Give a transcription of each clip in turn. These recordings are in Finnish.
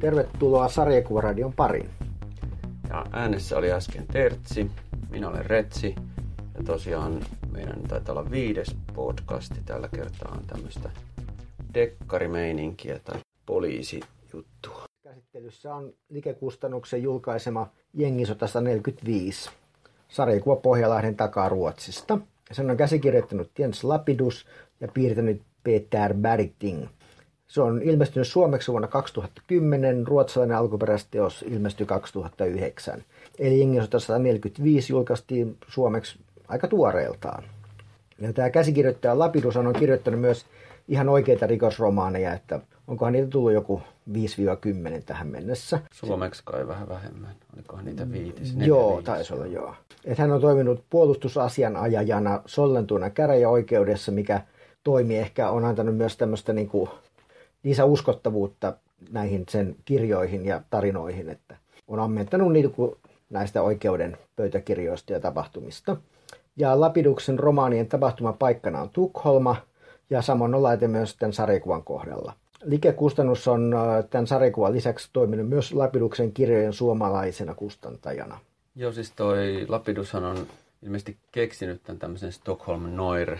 Tervetuloa Sarjakuvaradion pariin. Ja äänessä oli äsken Tertsi, minä olen Retsi. Ja tosiaan meidän taitaa olla viides podcasti. Tällä kertaa on tämmöistä dekkarimeininkiä tai poliisijuttua. Käsittelyssä on Likekustannuksen julkaisema Jengisota 145. Sarjakuva Pohjalahden takaa Ruotsista. Sen on käsikirjoittanut Jens Lapidus ja piirtänyt Peter Bergting. Se on ilmestynyt suomeksi vuonna 2010, ruotsalainen alkuperäisteos ilmestyi 2009. Eli Jengisota 145 julkaistiin suomeksi aika tuoreeltaan. Ja tämä käsikirjoittaja Lapidus on kirjoittanut myös ihan oikeita rikosromaaneja, että onkohan niitä tullut joku 5-10 tähän mennessä. Suomeksi kai vähän vähemmän. Olikohan niitä viitis? Joo, taisi olla joo. Et hän on toiminut puolustusasianajajana sollentuna käräjäoikeudessa, mikä toimi ehkä on antanut myös tämmöistä niin kuin lisäuskottavuutta näihin sen kirjoihin ja tarinoihin, että on ammentanut niitä näistä oikeuden pöytäkirjoista ja tapahtumista. Ja Lapiduksen romaanien tapahtumapaikkana on Tukholma, ja samoin on laite myös tämän sarjakuvan kohdalla. Likekustannus on tämän sarjakuvan lisäksi toiminut myös Lapiduksen kirjojen suomalaisena kustantajana. Joo, siis toi Lapidushan on ilmeisesti keksinyt tämän tämmöisen Stockholm Noir,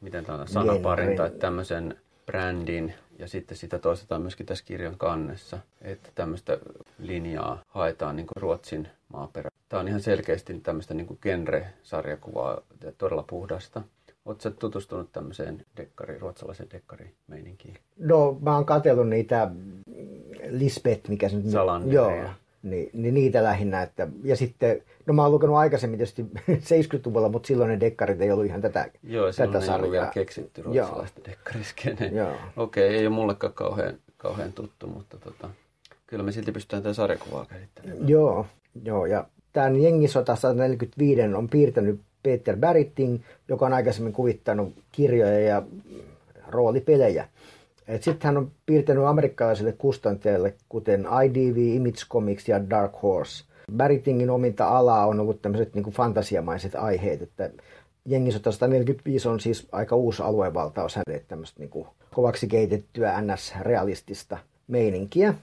miten tämä sanaparin tai tämmöisen brändin, ja sitten sitä toistetaan myöskin tässä kirjan kannessa, että tämmöistä linjaa haetaan niin Ruotsin maaperä. Tämä on ihan selkeästi tämmöistä niin genre-sarjakuvaa, todella puhdasta. Oletko tutustunut tämmöiseen dekkari, ruotsalaisen dekkarimeininkiin? No, mä oon katsellut niitä Lisbeth, mikä se nyt... Joo, niin, niin niitä lähinnä. Että, ja sitten, no mä oon lukenut aikaisemmin tietysti 70-luvulla, mutta silloin ne dekkarit ei ollut ihan tätä Joo, tätä sarjaa. ei vielä keksitty ruotsalaista dekkariskeneen. Okei, okay, ei ole mullekaan kauhean, kauhean tuttu, mutta tota, kyllä me silti pystytään tätä sarjakuvaa käsittelemään. Joo, joo ja tämän Jengisota 145 on piirtänyt Peter Barritting, joka on aikaisemmin kuvittanut kirjoja ja roolipelejä. Sitten hän on piirtänyt amerikkalaisille kustantajille, kuten IDV, Image Comics ja Dark Horse. Barrittingin ominta alaa on ollut tämmöiset niin kuin fantasiamaiset aiheet, että Jengisota 145 on siis aika uusi aluevaltaus hänelle tämmöistä niin kuin kovaksi keitettyä NS-realistista meininkiä,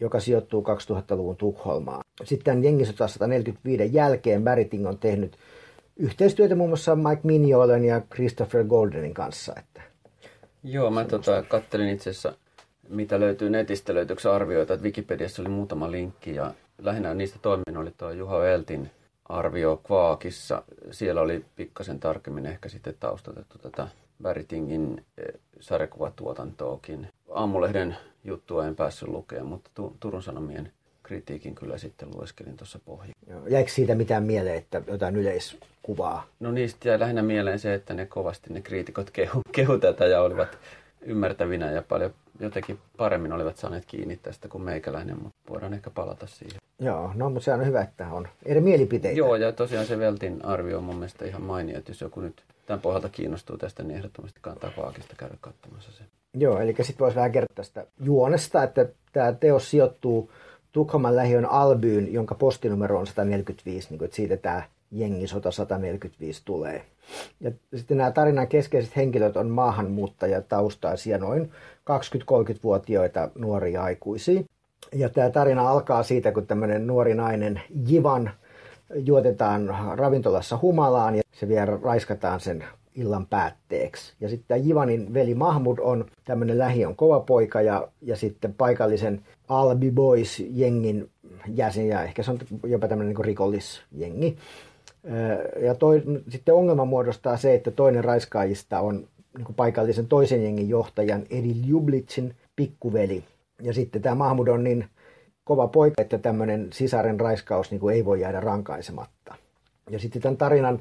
joka sijoittuu 2000-luvun Tukholmaan. Sitten Jengisota 145 jälkeen Barritting on tehnyt yhteistyötä muun muassa Mike Mignolen ja Christopher Goldenin kanssa. Että Joo, mä tota, kattelin itse asiassa, mitä löytyy netistä, löytyykö arvioita, että Wikipediassa oli muutama linkki ja lähinnä niistä toimin oli tuo Juha Eltin arvio Kvaakissa. Siellä oli pikkasen tarkemmin ehkä sitten taustatettu tätä Bäritingin eh, sarjakuvatuotantoakin. Aamulehden juttua en päässyt lukemaan, mutta Turun Sanomien kritiikin kyllä sitten lueskelin tuossa pohjalla. Jäikö siitä mitään mieleen, että jotain yleiskuvaa? No niistä jäi lähinnä mieleen se, että ne kovasti ne kriitikot kehu, kehu tätä ja olivat ymmärtävinä ja paljon jotenkin paremmin olivat saaneet kiinni tästä kuin meikäläinen, mutta voidaan ehkä palata siihen. Joo, no mutta se on hyvä, että on eri mielipiteitä. Joo, ja tosiaan se Veltin arvio on mun mielestä ihan mainio, että jos joku nyt tämän pohjalta kiinnostuu tästä, niin ehdottomasti kannattaa Vaakista käydä katsomassa se. Joo, eli sitten voisi vähän kertoa tästä juonesta, että tämä teos sijoittuu Tukholman lähiön Albyyn, jonka postinumero on 145, niin kuin, että siitä tämä jengisota 145 tulee. Ja sitten nämä tarinan keskeiset henkilöt on maahanmuuttajataustaisia, noin 20-30-vuotiaita nuoria aikuisia. Ja tämä tarina alkaa siitä, kun tämmöinen nuori nainen Jivan juotetaan ravintolassa humalaan ja se vielä raiskataan sen illan päätteeksi. Ja sitten Jivanin veli Mahmud on tämmöinen lähiön kova poika ja, ja sitten paikallisen Albi Boys jengin jäsen ja ehkä se on jopa tämmöinen niin rikollisjengi. Ja toi, sitten ongelma muodostaa se, että toinen raiskaajista on niin paikallisen toisen jengin johtajan Edi Ljublitsin pikkuveli. Ja sitten tämä Mahmud on niin kova poika, että tämmöinen sisaren raiskaus niin ei voi jäädä rankaisematta. Ja sitten tämän tarinan,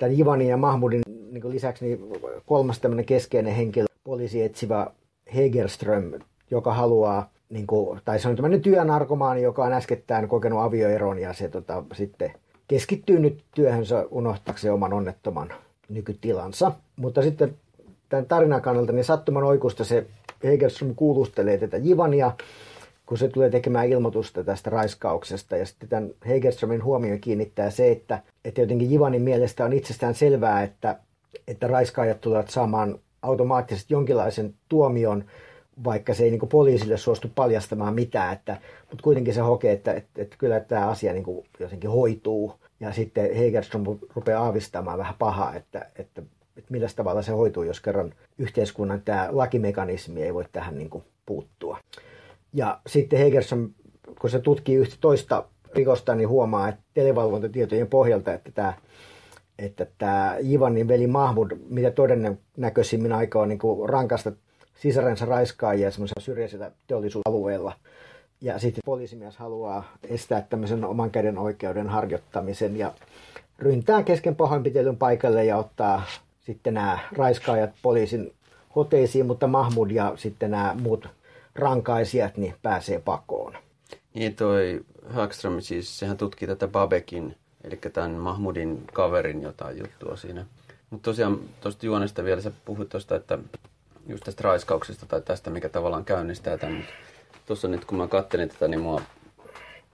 tämän Ivanin ja Mahmudin niin lisäksi niin kolmas tämmöinen keskeinen henkilö, poliisi etsivä Hegerström, joka haluaa, niin kuin, tai se on tämmöinen työnarkomaani, joka on äskettäin kokenut avioeron ja se tota, sitten keskittyy nyt työhönsä unohtakseen oman onnettoman nykytilansa. Mutta sitten tämän tarinan kannalta niin sattuman oikusta se Hegerström kuulustelee tätä Jivania, kun se tulee tekemään ilmoitusta tästä raiskauksesta. Ja sitten tämän Hegerströmin huomioon kiinnittää se, että, että jotenkin Jivanin mielestä on itsestään selvää, että että raiskaajat tulevat saamaan automaattisesti jonkinlaisen tuomion, vaikka se ei niin poliisille suostu paljastamaan mitään, että, mutta kuitenkin se hokee, että, että, että kyllä tämä asia niin jotenkin hoituu. Ja sitten Hegerström rupeaa aavistamaan vähän pahaa, että, että, että millä tavalla se hoituu, jos kerran yhteiskunnan tämä lakimekanismi ei voi tähän niin puuttua. Ja sitten Hegerström, kun se tutkii yhtä toista rikosta, niin huomaa, että televalvontatietojen pohjalta, että tämä että tämä Jivanin veli Mahmud, mitä todennäköisimmin aika on niin kuin rankasta sisarensa raiskaajia semmoisella syrjäisellä teollisuusalueella. Ja sitten poliisimies haluaa estää tämmöisen oman käden oikeuden harjoittamisen ja ryntää kesken pahoinpitelyn paikalle ja ottaa sitten nämä raiskaajat poliisin hoteisiin, mutta Mahmud ja sitten nämä muut rankaisijat niin pääsee pakoon. Niin toi Hagström siis, sehän tutki tätä Babekin, eli tämän Mahmudin kaverin jotain juttua siinä. Mutta tosiaan tuosta juonesta vielä sä puhuit tuosta, että just tästä raiskauksesta tai tästä, mikä tavallaan käynnistää tämän. Tuossa nyt kun mä kattelin tätä, niin mua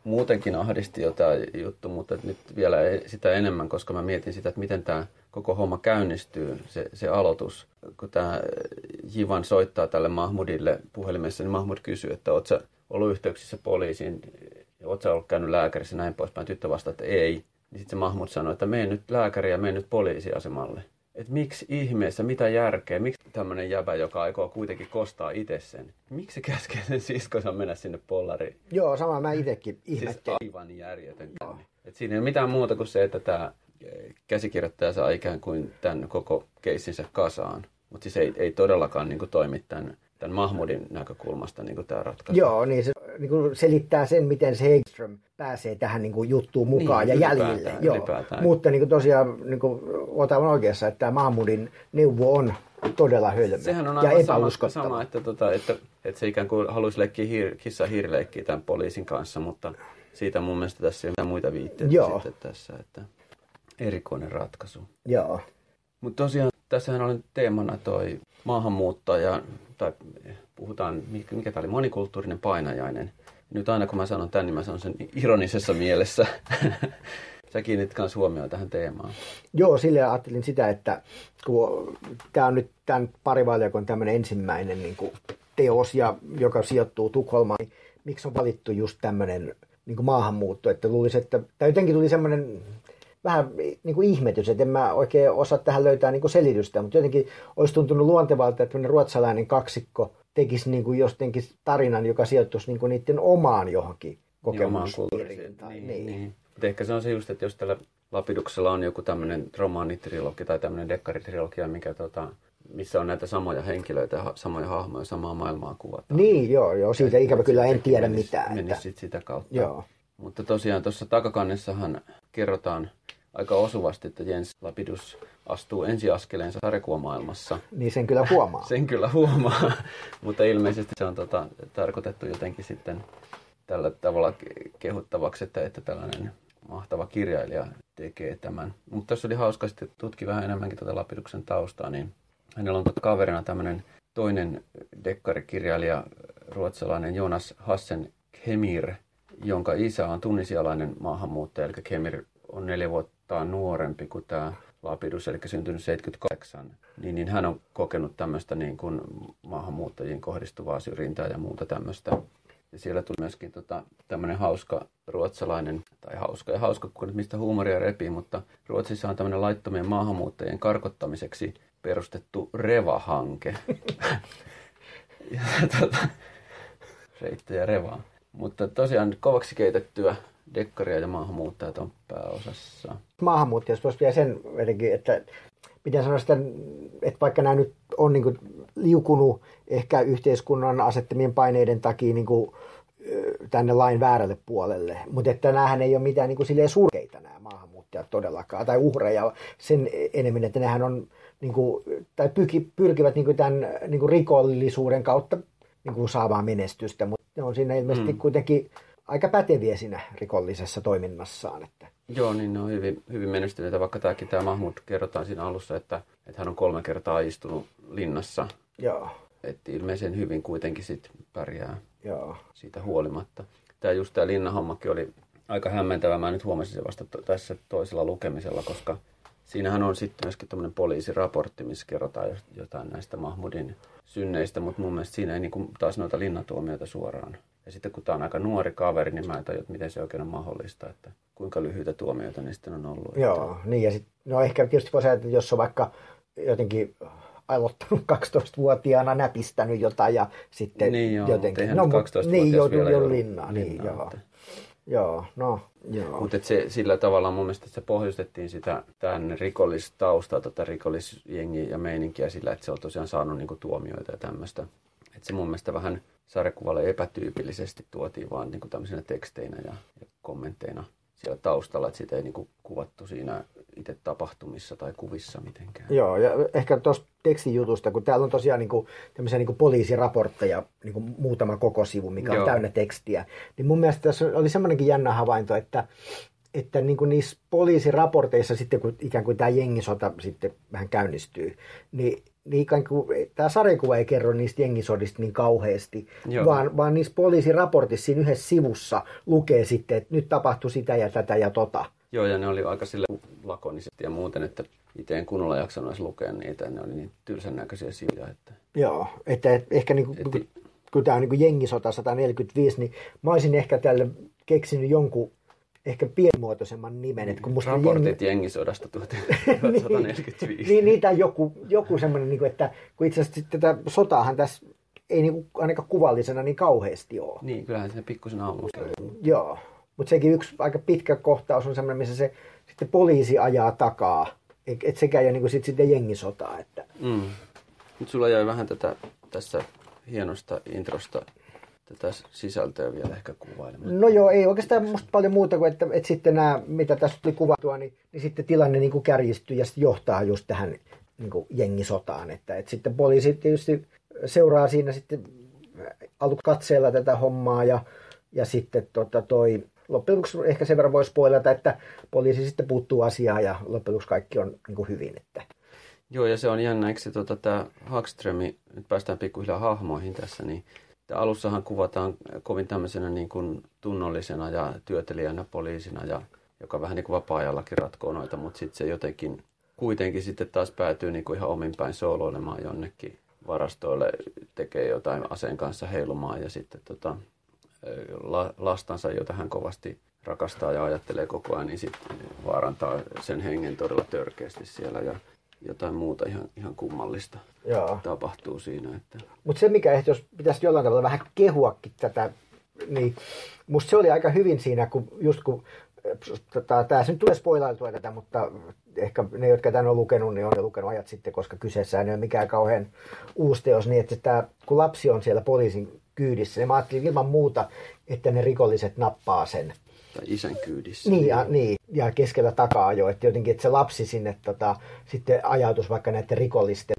muutenkin ahdisti jo tämä juttu, mutta nyt vielä sitä enemmän, koska mä mietin sitä, että miten tämä koko homma käynnistyy, se, se aloitus. Kun tämä Jivan soittaa tälle Mahmudille puhelimessa, niin Mahmud kysyy, että oot sä ollut yhteyksissä poliisiin, sä ollut käynyt lääkärissä näin poispäin. Tyttö vastaa, että ei. Niin sitten se Mahmud sanoi, että mene nyt lääkäri ja mene nyt poliisiasemalle että miksi ihmeessä, mitä järkeä, miksi tämmöinen jäbä, joka aikoo kuitenkin kostaa itse sen, miksi käskee sen siskonsa mennä sinne pollariin? Joo, sama mä itsekin siis ihmettelin. Siis aivan järjetön Et siinä ei ole mitään muuta kuin se, että tämä eh, käsikirjoittaja saa ikään kuin tämän koko keissinsä kasaan. Mutta siis ei, ei todellakaan niin kuin toimi tämän, tämän Mahmudin näkökulmasta niin kuin tämä ratkaisu. Joo, niin se niin kuin selittää sen, miten se Hegström pääsee tähän niin kuin juttuun mukaan niin, ja jäljille. Joo. Mutta niin kuin tosiaan niin kuin, otan oikeassa, että tämä Mahmudin neuvo on todella hölmö Sehän on ja epäuskottava. Sama, sama että, tota, että, että, se ikään kuin haluaisi leikkiä hiir, kissa hiirileikkiä tämän poliisin kanssa, mutta siitä mun mielestä tässä ei ole muita viitteitä Joo. sitten tässä, että erikoinen ratkaisu. Joo. Mutta tosiaan tässähän oli teemana toi maahanmuuttaja, tai puhutaan, mikä tämä oli, monikulttuurinen painajainen. Nyt aina kun mä sanon tämän, niin mä sanon sen ironisessa mielessä. Sä kiinnit myös huomioon tähän teemaan. Joo, sille ajattelin sitä, että tämä on nyt tämän parivaljakon tämmöinen ensimmäinen niin kuin teos, ja, joka sijoittuu Tukholmaan, niin miksi on valittu just tämmöinen niin kuin maahanmuutto, että luulisi, että, tai jotenkin tuli semmoinen vähän niin kuin ihmetys, että en mä oikein osaa tähän löytää niin kuin selitystä, mutta jotenkin olisi tuntunut luontevalta, että ruotsalainen kaksikko tekisi niin kuin jostenkin tarinan, joka sijoittuisi niin kuin niiden omaan johonkin kokemuspiiriin. Niin, niin. niin. niin. Ehkä se on se just, että jos tällä Lapiduksella on joku tämmöinen romaanitrilogi tai tämmöinen dekkaritrilogia, mikä tota, missä on näitä samoja henkilöitä, samoja hahmoja, samaa maailmaa kuvataan. Niin, joo, joo siitä ikävä kyllä en tiedä menisi, mitään. Menisi että... sit sitä kautta. Joo. Mutta tosiaan tuossa takakannessahan kerrotaan aika osuvasti, että Jens Lapidus astuu ensiaskeleensa sarjakuvamaailmassa. Niin sen kyllä huomaa. sen kyllä huomaa, mutta ilmeisesti se on tota, tarkoitettu jotenkin sitten tällä tavalla kehuttavaksi, että, että tällainen mahtava kirjailija tekee tämän. Mutta tässä oli hauska sitten tutki vähän enemmänkin tätä Lapiduksen taustaa, niin hänellä on kaverina tämmöinen toinen dekkarikirjailija, ruotsalainen Jonas Hassen Kemir, jonka isä on tunnisialainen maahanmuuttaja, eli Kemir on neljä vuotta nuorempi kuin tämä Lapidus, eli syntynyt 78, niin, niin hän on kokenut tämmöistä niin kuin maahanmuuttajiin kohdistuvaa syrjintää ja muuta tämmöistä. Ja siellä tuli myöskin tota, tämmöinen hauska ruotsalainen, tai hauska ja hauska, kun mistä huumoria repii, mutta Ruotsissa on tämmöinen laittomien maahanmuuttajien karkottamiseksi perustettu REVA-hanke. ja, tota, reittejä REVA. Mutta tosiaan kovaksi keitettyä dekkaria ja maahanmuuttajat on pääosassa. Maahanmuuttajat voisi vielä sen jotenkin, että miten sanoa sitä, että vaikka nämä nyt on niin kuin liukunut ehkä yhteiskunnan asettamien paineiden takia niin kuin tänne lain väärälle puolelle, mutta että näähän ei ole mitään niin kuin silleen surkeita nämä maahanmuuttajat todellakaan, tai uhreja sen enemmän, että nehän on niin kuin, tai pyrki, pyrkivät niin kuin tämän niin kuin rikollisuuden kautta niin kuin saamaan menestystä, mutta ne on siinä ilmeisesti mm. kuitenkin aika päteviä siinä rikollisessa toiminnassaan. Että. Joo, niin ne on hyvin, hyvin menestyneitä, vaikka tämäkin tämä Mahmud kerrotaan siinä alussa, että, että hän on kolme kertaa istunut linnassa. Joo. Että ilmeisen hyvin kuitenkin sit pärjää Joo. siitä huolimatta. Tämä just tämä linnahommakin oli aika hämmentävä. Mä nyt huomasin se vasta to- tässä toisella lukemisella, koska siinähän on sitten myöskin tämmöinen poliisiraportti, missä kerrotaan jotain näistä Mahmudin synneistä, mutta mun mielestä siinä ei niin kuin taas noita linnatuomioita suoraan. Ja sitten kun tämä on aika nuori kaveri, niin mä en tajua, että miten se oikein on mahdollista, että kuinka lyhyitä tuomioita niistä on ollut. Joo, että... niin ja sitten, no ehkä tietysti voisi ajatella, että jos on vaikka jotenkin aloittanut 12-vuotiaana, näpistänyt jotain ja sitten niin joo, jotenkin... No, 12 niin, joutunut jo linnaan. Niin, joo. Että... Joo, no joo. Mutta se, sillä tavalla mun mielestä se pohjustettiin sitä tämän rikollistaustaa, tota rikollisjengi ja meininkiä sillä, että se on tosiaan saanut niinku tuomioita ja tämmöistä. Se mun mielestä vähän sarjakuvalle epätyypillisesti tuotiin vaan niinku tämmöisenä teksteinä ja, ja kommentteina siellä taustalla, että sitä ei niinku kuvattu siinä itse tapahtumissa tai kuvissa mitenkään. Joo, ja ehkä tuosta tekstijutusta, kun täällä on tosiaan niin kuin, tämmöisiä niin kuin poliisiraportteja, niin kuin muutama koko sivu, mikä Joo. on täynnä tekstiä, niin mun mielestä tässä oli semmoinenkin jännä havainto, että että niin kuin niissä poliisiraporteissa sitten, kun ikään kuin tämä jengisota sitten vähän käynnistyy, niin, niin tämä sarjakuva ei kerro niistä jengisodista niin kauheasti, vaan, vaan niissä poliisiraportissa siinä yhdessä sivussa lukee sitten, että nyt tapahtui sitä ja tätä ja tota. Joo, ja ne oli aika sille lakonisesti ja muuten, että itse en kunnolla jaksanut edes lukea niitä, ne oli niin tylsän näköisiä sivuja. Että... Joo, että ehkä niin kuin, Et... kun tämä on niin jengisota 145, niin mä olisin ehkä tälle keksinyt jonkun ehkä pienimuotoisemman nimen. Että kun musta Raportit jengi... jengisodasta 1145. niin, niin, niitä joku, joku semmoinen, niin kuin, että kun itse asiassa tätä sotaahan tässä ei niin kuin, ainakaan kuvallisena niin kauheasti ole. Niin, kyllähän se pikkusen aamusta. Joo. Mutta sekin yksi aika pitkä kohtaus on semmoinen, missä se sitten poliisi ajaa takaa. Että sekään ei ole niin sit sitten jengisotaa. Että... Mm. Nyt sulla jäi vähän tätä tässä hienosta introsta tätä sisältöä vielä ehkä kuvailemaan. No joo, ei oikeastaan musta paljon muuta kuin, että, että sitten nämä, mitä tässä tuli kuvattua, niin, niin sitten tilanne niin kuin kärjistyy ja sitten johtaa just tähän niin kuin jengisotaan. Että, että sitten poliisi tietysti seuraa siinä sitten aluksi katseella tätä hommaa ja, ja sitten tota toi loppujen lopuksi ehkä sen verran voi spoilata, että poliisi sitten puuttuu asiaan ja loppujen lopuksi kaikki on niin kuin hyvin. Että. Joo, ja se on jännä, eikö tota, tämä Hagströmi, nyt päästään pikkuhiljaa hahmoihin tässä, niin alussahan kuvataan kovin tämmöisenä niin kuin tunnollisena ja työtelijänä poliisina, ja, joka vähän niin kuin vapaa-ajallakin ratkoo noita, mutta sitten se jotenkin kuitenkin sitten taas päätyy niin kuin ihan omin päin sooloilemaan jonnekin varastoille, tekee jotain aseen kanssa heilumaan ja sitten tota, lastansa, jota hän kovasti rakastaa ja ajattelee koko ajan, niin sitten vaarantaa sen hengen todella törkeästi siellä ja jotain muuta ihan, ihan kummallista Joo. tapahtuu siinä. Että... Mutta se mikä ehkä, jos pitäisi jollain tavalla vähän kehuakin tätä, niin musta se oli aika hyvin siinä, kun just kun tota, tämä nyt tulee spoilailtua tätä, mutta ehkä ne, jotka tämän on lukenut, niin on ne lukenut ajat sitten, koska kyseessä ei ole mikään kauhean uusi teos, niin että tämä, kun lapsi on siellä poliisin kyydissä. Ja mä ajattelin ilman muuta, että ne rikolliset nappaa sen. Tai isän kyydissä. Niin, ja, niin, ja keskellä takaa jo. Että jotenkin, että se lapsi sinne tota, sitten ajautus vaikka näiden rikollisten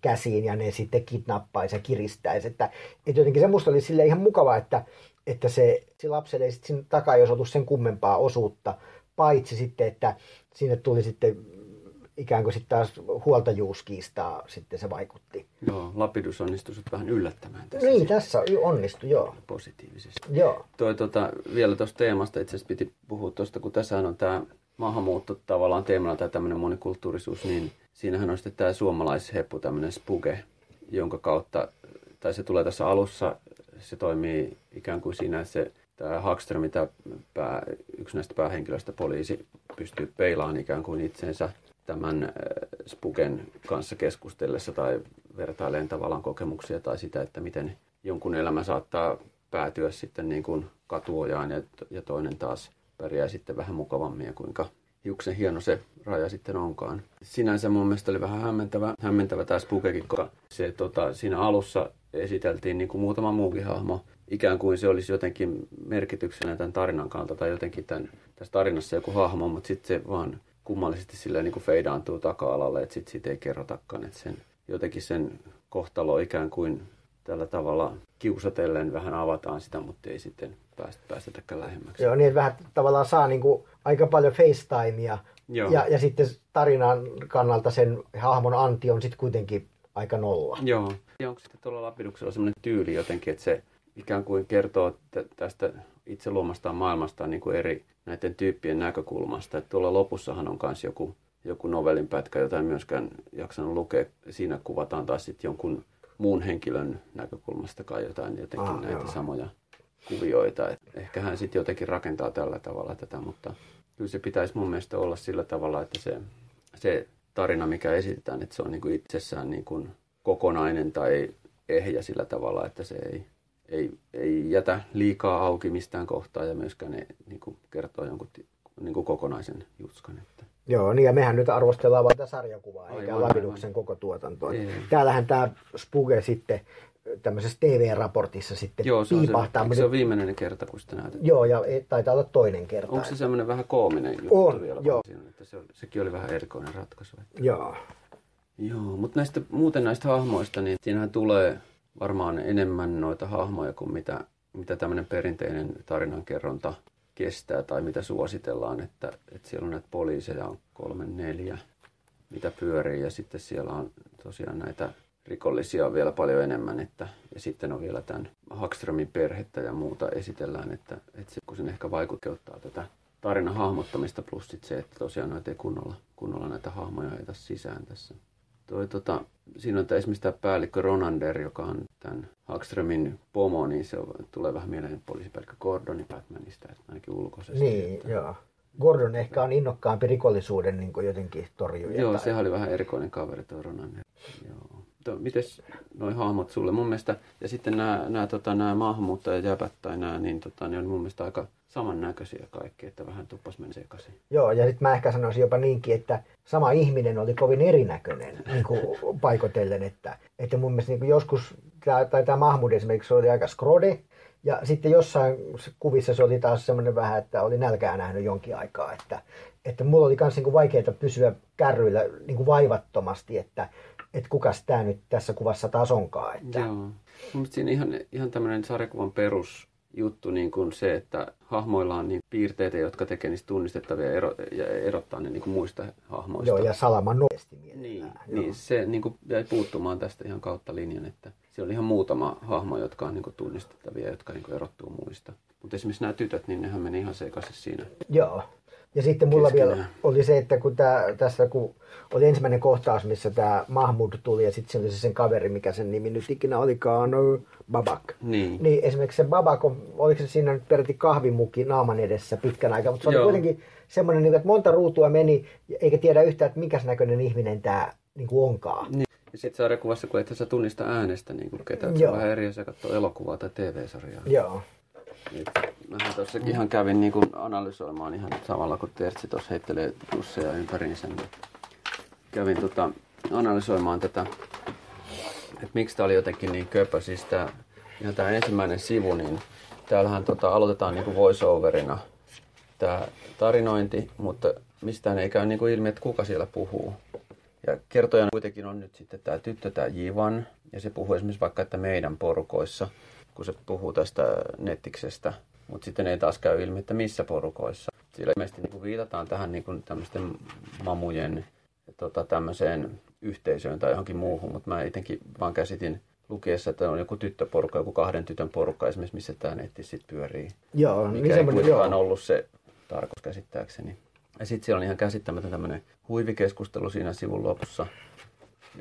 käsiin ja ne sitten kidnappaisi ja kiristäisi. Että, että jotenkin se musta oli sille ihan mukava, että, että se, se lapselle ei sitten takaa jos sen kummempaa osuutta, paitsi sitten, että sinne tuli sitten ikään kuin sitten taas huoltajuuskiistaa sitten se vaikutti. Joo, Lapidus onnistui vähän yllättämään tässä. Niin, tässä onnistui, joo. Positiivisesti. Joo. Toi, tota, vielä tuosta teemasta itse asiassa piti puhua tuosta, kun tässä on tämä maahanmuutto tavallaan teemana tai tämmöinen monikulttuurisuus, niin siinähän on sitten tämä suomalaisheppu, tämmöinen spuge, jonka kautta, tai se tulee tässä alussa, se toimii ikään kuin siinä, että se tämä Hagström, mitä pää, yksi näistä päähenkilöistä poliisi pystyy peilaan ikään kuin itsensä tämän äh, Spuken kanssa keskustellessa tai vertailen tavallaan kokemuksia tai sitä, että miten jonkun elämä saattaa päätyä sitten niin kuin katuojaan ja, ja toinen taas pärjää sitten vähän mukavammin ja kuinka hiuksen hieno se raja sitten onkaan. Sinänsä mun mielestä oli vähän hämmentävä, hämmentävä tämä Spukekin, koska se, tota, siinä alussa esiteltiin niin kuin muutama muukin hahmo, ikään kuin se olisi jotenkin merkityksenä tämän tarinan kannalta tai jotenkin tämän, tässä tarinassa joku hahmo, mutta sitten se vaan kummallisesti silleen niin kuin feidaantuu taka-alalle, että sitten siitä ei kerrotakaan, että sen, jotenkin sen kohtalo ikään kuin tällä tavalla kiusatellen vähän avataan sitä, mutta ei sitten päästä, päästetäkään lähemmäksi. Joo, niin vähän tavallaan saa niin kuin aika paljon FaceTimea Joo. Ja, ja sitten tarinan kannalta sen hahmon anti on sitten kuitenkin aika nolla. Joo. Ja onko sitten tuolla Lapiduksella sellainen tyyli jotenkin, että se ikään kuin kertoo tästä itse luomastaan maailmastaan niin kuin eri näiden tyyppien näkökulmasta. Että tuolla lopussahan on myös joku joku novellin pätkä, jota en myöskään jaksanut lukea. Siinä kuvataan taas sitten jonkun muun henkilön näkökulmasta kai jotain jotenkin ah, näitä joo. samoja kuvioita. Et ehkä hän sitten jotenkin rakentaa tällä tavalla tätä, mutta kyllä se pitäisi mun mielestä olla sillä tavalla, että se, se tarina, mikä esitetään, että se on niin kuin itsessään niin kuin kokonainen tai ehjä sillä tavalla, että se ei, ei, ei jätä liikaa auki mistään kohtaa ja myöskään ne niin kuin kertoo jonkun niin kuin kokonaisen jutskan. Että. Joo, niin ja mehän nyt arvostellaan vain tätä sarjakuvaa, eikä Lapiduksen koko tuotantoa. Ei. Täällähän tämä Spuge sitten tämmöisessä TV-raportissa sitten Joo, se piipahtaa. On se, se on viimeinen kerta, kun sitä näytetään? Joo, ja e, taitaa olla toinen kerta. Onko se semmoinen vähän koominen juttu on, vielä? Joo. Siinä, että se, sekin oli vähän erikoinen ratkaisu. Että... Joo. Joo, mutta näistä, muuten näistä hahmoista, niin siinähän tulee varmaan enemmän noita hahmoja kuin mitä, mitä tämmöinen perinteinen tarinankerronta kestää tai mitä suositellaan, että, että siellä on näitä poliiseja on kolme, neljä, mitä pyörii ja sitten siellä on tosiaan näitä rikollisia on vielä paljon enemmän. Että, ja sitten on vielä tämän Hagströmin perhettä ja muuta esitellään, että, että se, kun sen ehkä vaikuttaa tätä tarinan hahmottamista plus sit se, että tosiaan noita ei kunnolla, kunnolla näitä hahmoja ei sisään tässä. Toi, tota, siinä on tämä, esimerkiksi tämä päällikkö Ronander, joka on tämän Hagströmin pomo, niin se on, tulee vähän mieleen poliisipäällikkö Gordoni Batmanista, että ainakin ulkoisesti. Niin, että... joo. Gordon ehkä on innokkaampi rikollisuuden niin jotenkin torjuja. Joo, tai... sehän oli vähän erikoinen kaveri tuo Ronander. Joo miten noin hahmot sulle? Mun mielestä, ja sitten nämä, nämä, tota, nämä maahanmuuttajajäpät tai nämä, niin tota, ne on mun mielestä aika samannäköisiä kaikki, että vähän tuppas meni sekaisin. Joo, ja sitten mä ehkä sanoisin jopa niinkin, että sama ihminen oli kovin erinäköinen niin kuin paikotellen, että, että mun mielestä niin kuin joskus, tai tämä Mahmud esimerkiksi oli aika skrode, ja sitten jossain kuvissa se oli taas semmoinen vähän, että oli nälkää nähnyt jonkin aikaa, että, että mulla oli myös niin vaikeaa pysyä kärryillä niin kuin vaivattomasti, että että kukas tämä nyt tässä kuvassa taas onkaan. Että... Joo. Mutta siinä ihan, ihan tämmöinen sarjakuvan perusjuttu niin kuin se, että hahmoilla on niin piirteitä, jotka tekee niistä tunnistettavia ero, ja erottaa ne niin kuin muista hahmoista. Joo, ja salaman nopeasti Niin, niin, se niin kuin jäi puuttumaan tästä ihan kautta linjan, että siellä oli ihan muutama hahmo, jotka on niin kuin tunnistettavia, jotka niin kuin erottuu muista. Mutta esimerkiksi nämä tytöt, niin nehän meni ihan sekaisin siinä. Joo. Ja sitten mulla Keskenään. vielä oli se, että kun tää, tässä kun oli ensimmäinen kohtaus, missä tämä Mahmud tuli ja sitten se oli se sen kaveri, mikä sen nimi nyt ikinä olikaan, Babak. Niin. niin esimerkiksi se Babak, on, oliko se siinä nyt peräti kahvimuki naaman edessä pitkän aikaa, mutta se oli kuitenkin semmoinen, niin että monta ruutua meni, eikä tiedä yhtään, että minkäs näköinen ihminen tämä niin onkaan. Niin. Ja sitten sarjakuvassa, kun et sä tunnista äänestä niin kuin ketä, se on vähän eri asia katsoa elokuvaa tai TV-sarjaa. Joo. Mähän tuossakin ihan kävin niin kuin analysoimaan ihan samalla, kun Tertsi tuossa heittelee pusseja ympäriinsä. Niin kävin tota, analysoimaan tätä, että miksi tämä oli jotenkin niin köpö. Siis tämä, ihan tämä ensimmäinen sivu, niin täällähän tota, aloitetaan niin kuin voiceoverina tämä tarinointi, mutta mistään ei käy niin kuin ilmi, että kuka siellä puhuu. Ja kertojana kuitenkin on nyt sitten tämä tyttö, tämä Jivan, ja se puhuu esimerkiksi vaikka, että meidän porukoissa – kun se puhuu tästä nettiksestä. Mutta sitten ei taas käy ilmi, että missä porukoissa. Sillä ilmeisesti niin viitataan tähän niin tämmöisten mamujen tota, tämmöiseen yhteisöön tai johonkin muuhun, mutta mä itsekin vaan käsitin lukiessa, että on joku tyttöporukka, joku kahden tytön porukka esimerkiksi, missä tämä netti sitten pyörii. Joo, mikä niin ei kuitenkaan joo. ollut se tarkoitus käsittääkseni. Ja sitten siellä on ihan käsittämätön tämmöinen huivikeskustelu siinä sivun lopussa,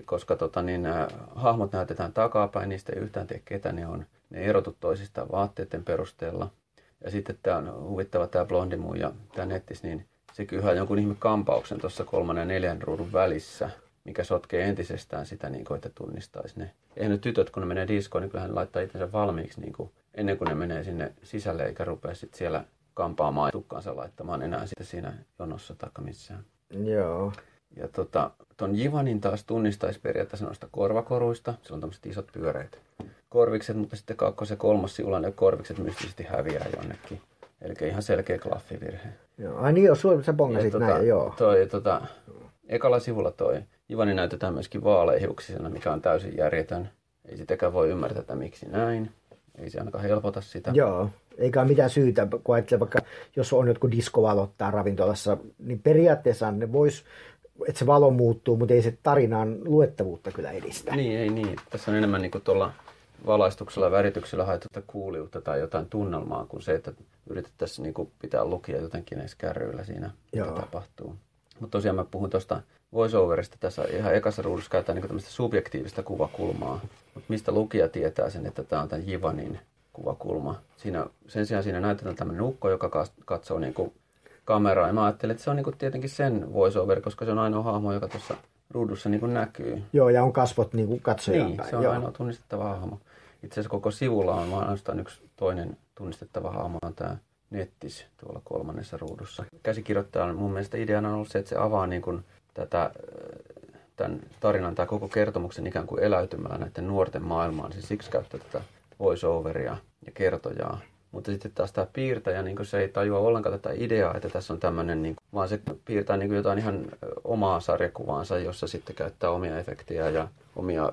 koska tota, niin, nämä hahmot näytetään takapäin, niistä ei yhtään tiedä ketä ne on ne erotu toisistaan vaatteiden perusteella. Ja sitten tämä on huvittava tämä blondimu ja tämä nettis, niin se kyllä jonkun ihme kampauksen tuossa kolmannen ja neljän ruudun välissä, mikä sotkee entisestään sitä, niin kuin, että tunnistaisi ne. Eihän nyt tytöt, kun ne menee diskoon, niin kyllähän ne laittaa itsensä valmiiksi niin kuin, ennen kuin ne menee sinne sisälle, eikä rupea sitten siellä kampaamaan tukkaansa laittamaan enää sitten siinä jonossa tai missään. Joo. Ja tota, ton Jivanin taas tunnistaisi periaatteessa noista korvakoruista. Sillä on tämmöiset isot pyöreät korvikset, mutta sitten kakkos- ja kolmas sivulla ne korvikset mystisesti häviää jonnekin. Eli ihan selkeä klaffivirhe. Joo, ai niin joo, sä bongasit tota, näin, joo. Toi, tota, ekalla sivulla toi Ivani näytetään myöskin vaaleihuksisena, mikä on täysin järjetön. Ei sitäkään voi ymmärtää, että miksi näin. Ei se ainakaan helpota sitä. Joo, eikä ole mitään syytä, kun ajattelee vaikka, jos on jotkut diskovalot ravintolassa, niin periaatteessa ne vois että se valo muuttuu, mutta ei se tarinaan luettavuutta kyllä edistä. Niin, ei niin. Tässä on enemmän niin kuin tuolla valaistuksella ja värityksellä haetusta kuuliutta tai jotain tunnelmaa kuin se, että yritettäisiin niin kuin pitää lukia jotenkin edes kärryillä siinä, Joo. mitä tapahtuu. Mutta tosiaan mä puhun tuosta voiceoverista tässä ihan ekassa ruudussa käytetään niin tämmöistä subjektiivista kuvakulmaa. Mutta mistä lukija tietää sen, että tämä on tämän Jivanin kuvakulma. Siinä, sen sijaan siinä näytetään tämmöinen ukko, joka katsoo niin kuin kameraa. Ja mä ajattelin, että se on niin kuin tietenkin sen voiceover, koska se on ainoa hahmo, joka tuossa ruudussa niin kuin näkyy. Joo, ja on kasvot niin kuin katsojaan Niin, se on Joo. ainoa tunnistettava hahmo. Itse asiassa koko sivulla on vaan ainoastaan yksi toinen tunnistettava hahmo, on tämä Nettis tuolla kolmannessa ruudussa. Käsikirjoittajan mun mielestä ideana on ollut se, että se avaa niin kuin tätä, tämän tarinan tai koko kertomuksen ikään kuin eläytymällä näiden nuorten maailmaan. Se siksi käyttää tätä voiceoveria ja kertojaa. Mutta sitten taas tämä piirtäjä, niin se ei tajua ollenkaan tätä ideaa, että tässä on tämmöinen, niin vaan se piirtää niin jotain ihan omaa sarjakuvaansa, jossa sitten käyttää omia efektejä ja omia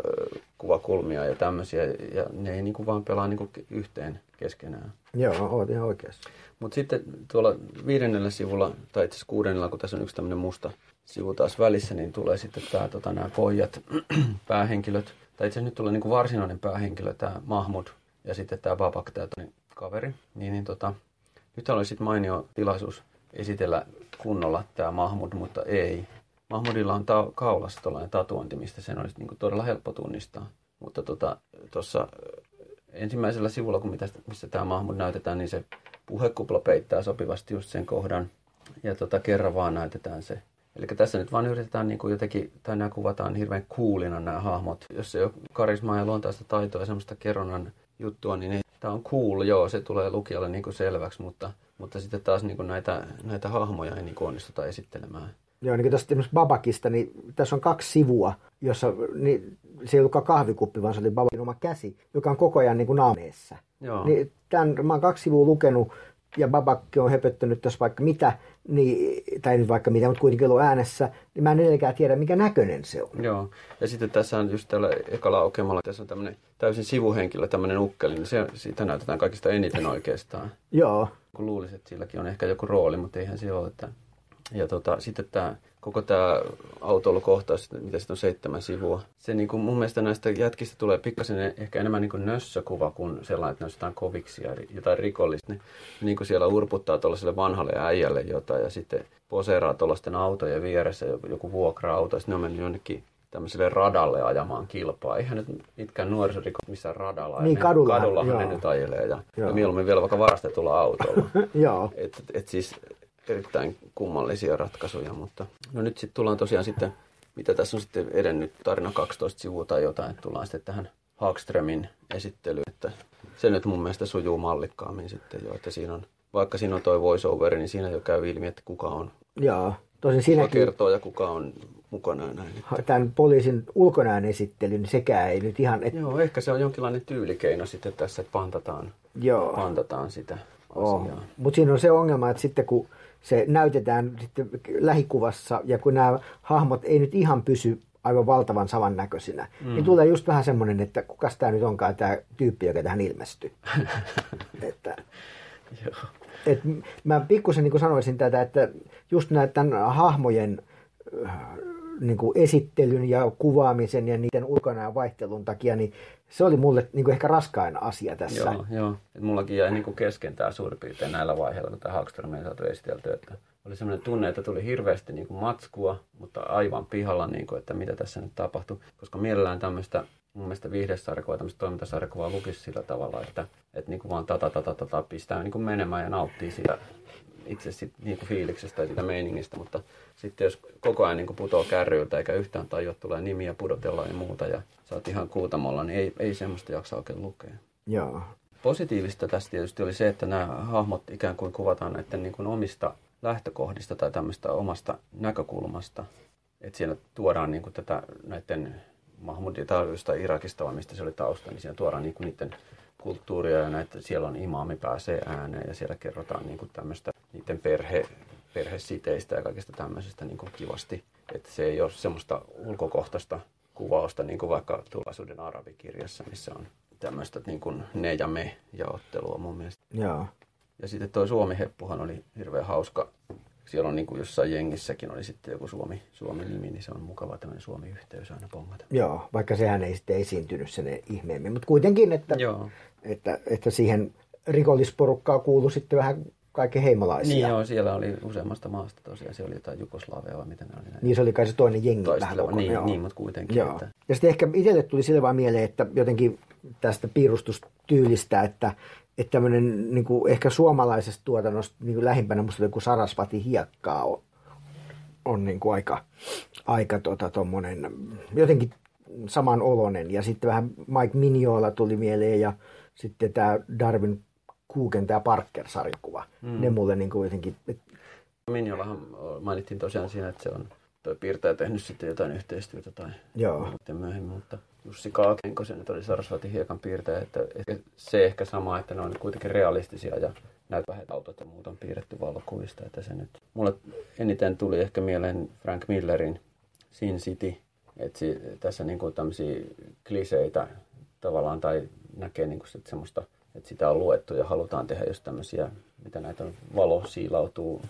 kuvakulmia ja tämmöisiä, ja ne ei niin kuin vaan pelaa niin kuin yhteen keskenään. Joo, olet ihan oikeassa. Mutta sitten tuolla viidennellä sivulla, tai itse asiassa kuudennella, kun tässä on yksi tämmöinen musta sivu taas välissä, niin tulee sitten tämä, tota, nämä pojat, päähenkilöt, tai itse asiassa nyt tulee niin kuin varsinainen päähenkilö, tämä Mahmud, ja sitten tämä Babak, tämä kaveri. Niin, niin tota, nyt oli sitten mainio tilaisuus esitellä kunnolla tämä Mahmud, mutta ei. Mahmudilla on ta- kaulassa tuollainen tatuointi, mistä sen olisi niin kuin todella helppo tunnistaa. Mutta tuossa tota, ensimmäisellä sivulla, kun mitä, missä tämä Mahmud näytetään, niin se puhekupla peittää sopivasti just sen kohdan. Ja tota, kerran vaan näytetään se. Eli tässä nyt vaan yritetään niin kuin jotenkin, tai nämä kuvataan hirveän kuulina nämä hahmot. Jos ei ole karismaa ja luontaista taitoa ja semmoista kerronnan juttua, niin tämä on cool, joo, se tulee lukijalle niin kuin selväksi, mutta, mutta sitten taas niin kuin näitä, näitä hahmoja ei niin kuin onnistuta esittelemään. Joo, niin kuin tuosta Babakista, niin tässä on kaksi sivua, jossa niin, se ei ollutkaan kahvikuppi, vaan se oli Babakin oma käsi, joka on koko ajan niin kuin naameessa. Joo. Niin tämän, mä oon kaksi sivua lukenut, ja Babakki on höpöttänyt tässä vaikka mitä, niin, tai nyt vaikka mitä, mutta kuitenkin ollut äänessä, niin mä en edelleenkään tiedä, mikä näköinen se on. Joo, ja sitten tässä on just tällä ekalla aukemalla, tässä on tämmöinen täysin sivuhenkilö, tämmöinen ukkeli, niin se, siitä näytetään kaikista eniten oikeastaan. Joo. Kun luulisin, että silläkin on ehkä joku rooli, mutta eihän se ole. Että... Ja tota, sitten tämä koko tämä autoilukohtaus, mitä sitten on seitsemän sivua. Se niin kuin mun mielestä näistä jätkistä tulee pikkasen ehkä enemmän niin kuin nössökuva kuin sellainen, että ne on jotain koviksia, jotain rikollista. Ne niin kuin siellä urputtaa tuollaiselle vanhalle äijälle jotain ja sitten poseeraa tuollaisten autojen vieressä joku vuokra-auto. Sitten ne on mennyt jonnekin tämmöiselle radalle ajamaan kilpaa. Eihän nyt mitkään nuorisorikot missään radalla. Niin, kadulla. Kadullahan ne nyt ajelee ja, ja mieluummin vielä vaikka varastetulla autolla. joo. Et, et siis erittäin kummallisia ratkaisuja, mutta no nyt sitten tullaan tosiaan sitten, mitä tässä on sitten edennyt, tarina 12 sivua tai jotain, että tullaan sitten tähän Hagströmin esittelyyn, että se nyt mun mielestä sujuu mallikkaammin sitten jo, että siinä on, vaikka siinä on toi voiceover, niin siinä jo käy ilmi, että kuka on Joo, tosin siinäkin... Kuka kertoo ja kuka on mukana näin. Tämän poliisin ulkonäön esittely, niin sekään ei nyt ihan... Et... Joo, ehkä se on jonkinlainen tyylikeino sitten tässä, että pantataan, Joo. pantataan sitä asiaa. Mutta siinä on se ongelma, että sitten kun se näytetään sitten lähikuvassa ja kun nämä hahmot ei nyt ihan pysy aivan valtavan saman näköisinä, niin mm. niin tulee just vähän semmoinen, että kuka tämä nyt onkaan tämä tyyppi, joka tähän ilmestyy. että, et mä pikkusen niin sanoisin tätä, että just näiden hahmojen niin kuin esittelyn ja kuvaamisen ja niiden ulkona vaihtelun takia, niin se oli mulle niin kuin ehkä raskain asia tässä. Joo, joo. Et mullakin jäi niin kuin kesken tämä suurin piirtein näillä vaiheilla, kun tämä Hagström ei saatu esitelty, että oli sellainen tunne, että tuli hirveästi niin kuin matskua, mutta aivan pihalla, niin kuin, että mitä tässä nyt tapahtui. Koska mielellään tämmöistä mun mielestä viihdesarjakuvaa, tämmöistä toimintasarjakuvaa lukisi sillä tavalla, että, että niin kuin vaan tata, tata, tata, pistää niin kuin menemään ja nauttii siitä itse sit, niin kuin fiiliksestä ja siitä meiningistä, mutta sitten jos koko ajan niin kuin putoo kärryiltä eikä yhtään tajua, tulee nimiä, pudotellaan ja muuta ja sä oot ihan kuutamolla, niin ei, ei semmoista jaksa oikein lukea. Joo. Positiivista tästä tietysti oli se, että nämä hahmot ikään kuin kuvataan näiden niin kuin omista lähtökohdista tai tämmöistä omasta näkökulmasta. Että siellä tuodaan niin kuin tätä näiden Mahmudin tai Irakista, vai mistä se oli tausta, niin siellä tuodaan niin kuin niiden kulttuuria ja näitä, siellä on imaami pääsee ääneen ja siellä kerrotaan niin kuin tämmöistä niiden perhe, perhesiteistä ja kaikesta tämmöisestä niin kuin kivasti. Että se ei ole semmoista ulkokohtaista kuvausta, niin kuin vaikka tulevaisuuden arabikirjassa, missä on tämmöistä niin kuin ne ja me jaottelua mun mielestä. Joo. Ja sitten toi Suomi-heppuhan oli hirveän hauska. Siellä on niin kuin jossain jengissäkin oli sitten joku Suomi, Suomi-nimi, niin se on mukava tämmöinen Suomi-yhteys aina pongata. Joo, vaikka sehän ei sitten esiintynyt sen ihmeemmin, mutta kuitenkin, että, Joo. Että, että siihen rikollisporukkaan kuului sitten vähän kaikki heimolaisia. Niin joo, siellä oli useammasta maasta tosiaan. Se oli jotain Jugoslavia vai mitä ne oli. Niin se oli kai se toinen jengi vähän Toisteleva, niin, joo. niin, mutta kuitenkin. Joo. Että, Ja sitten ehkä itselle tuli sille vaan mieleen, että jotenkin tästä piirustustyylistä, että, että tämmöinen niin kuin ehkä suomalaisesta tuotannosta niin kuin lähimpänä musta joku Sarasvati hiekkaa on, on niin kuin aika, aika tota, tommonen, jotenkin saman olonen. Ja sitten vähän Mike Mignola tuli mieleen ja sitten tämä Darwin Kuuken tämä Parker-sarjakuva. Mm. Ne mulle niin kuin jotenkin, et, Minjolahan mainittiin tosiaan siinä, että se on toi piirtäjä tehnyt sitten jotain yhteistyötä tai Joo. myöhemmin, mutta Jussi Kaakenko se nyt oli Sarasvatin hiekan piirtäjä, että että se ehkä sama, että ne on kuitenkin realistisia ja näitä vähän autot ja muut on piirretty valokuvista, että se nyt, mulle eniten tuli ehkä mieleen Frank Millerin Sin City, että si, tässä niinku tämmöisiä kliseitä tavallaan tai näkee niinku sit semmoista, että sitä on luettu ja halutaan tehdä just tämmöisiä, mitä näitä on, valo siilautuu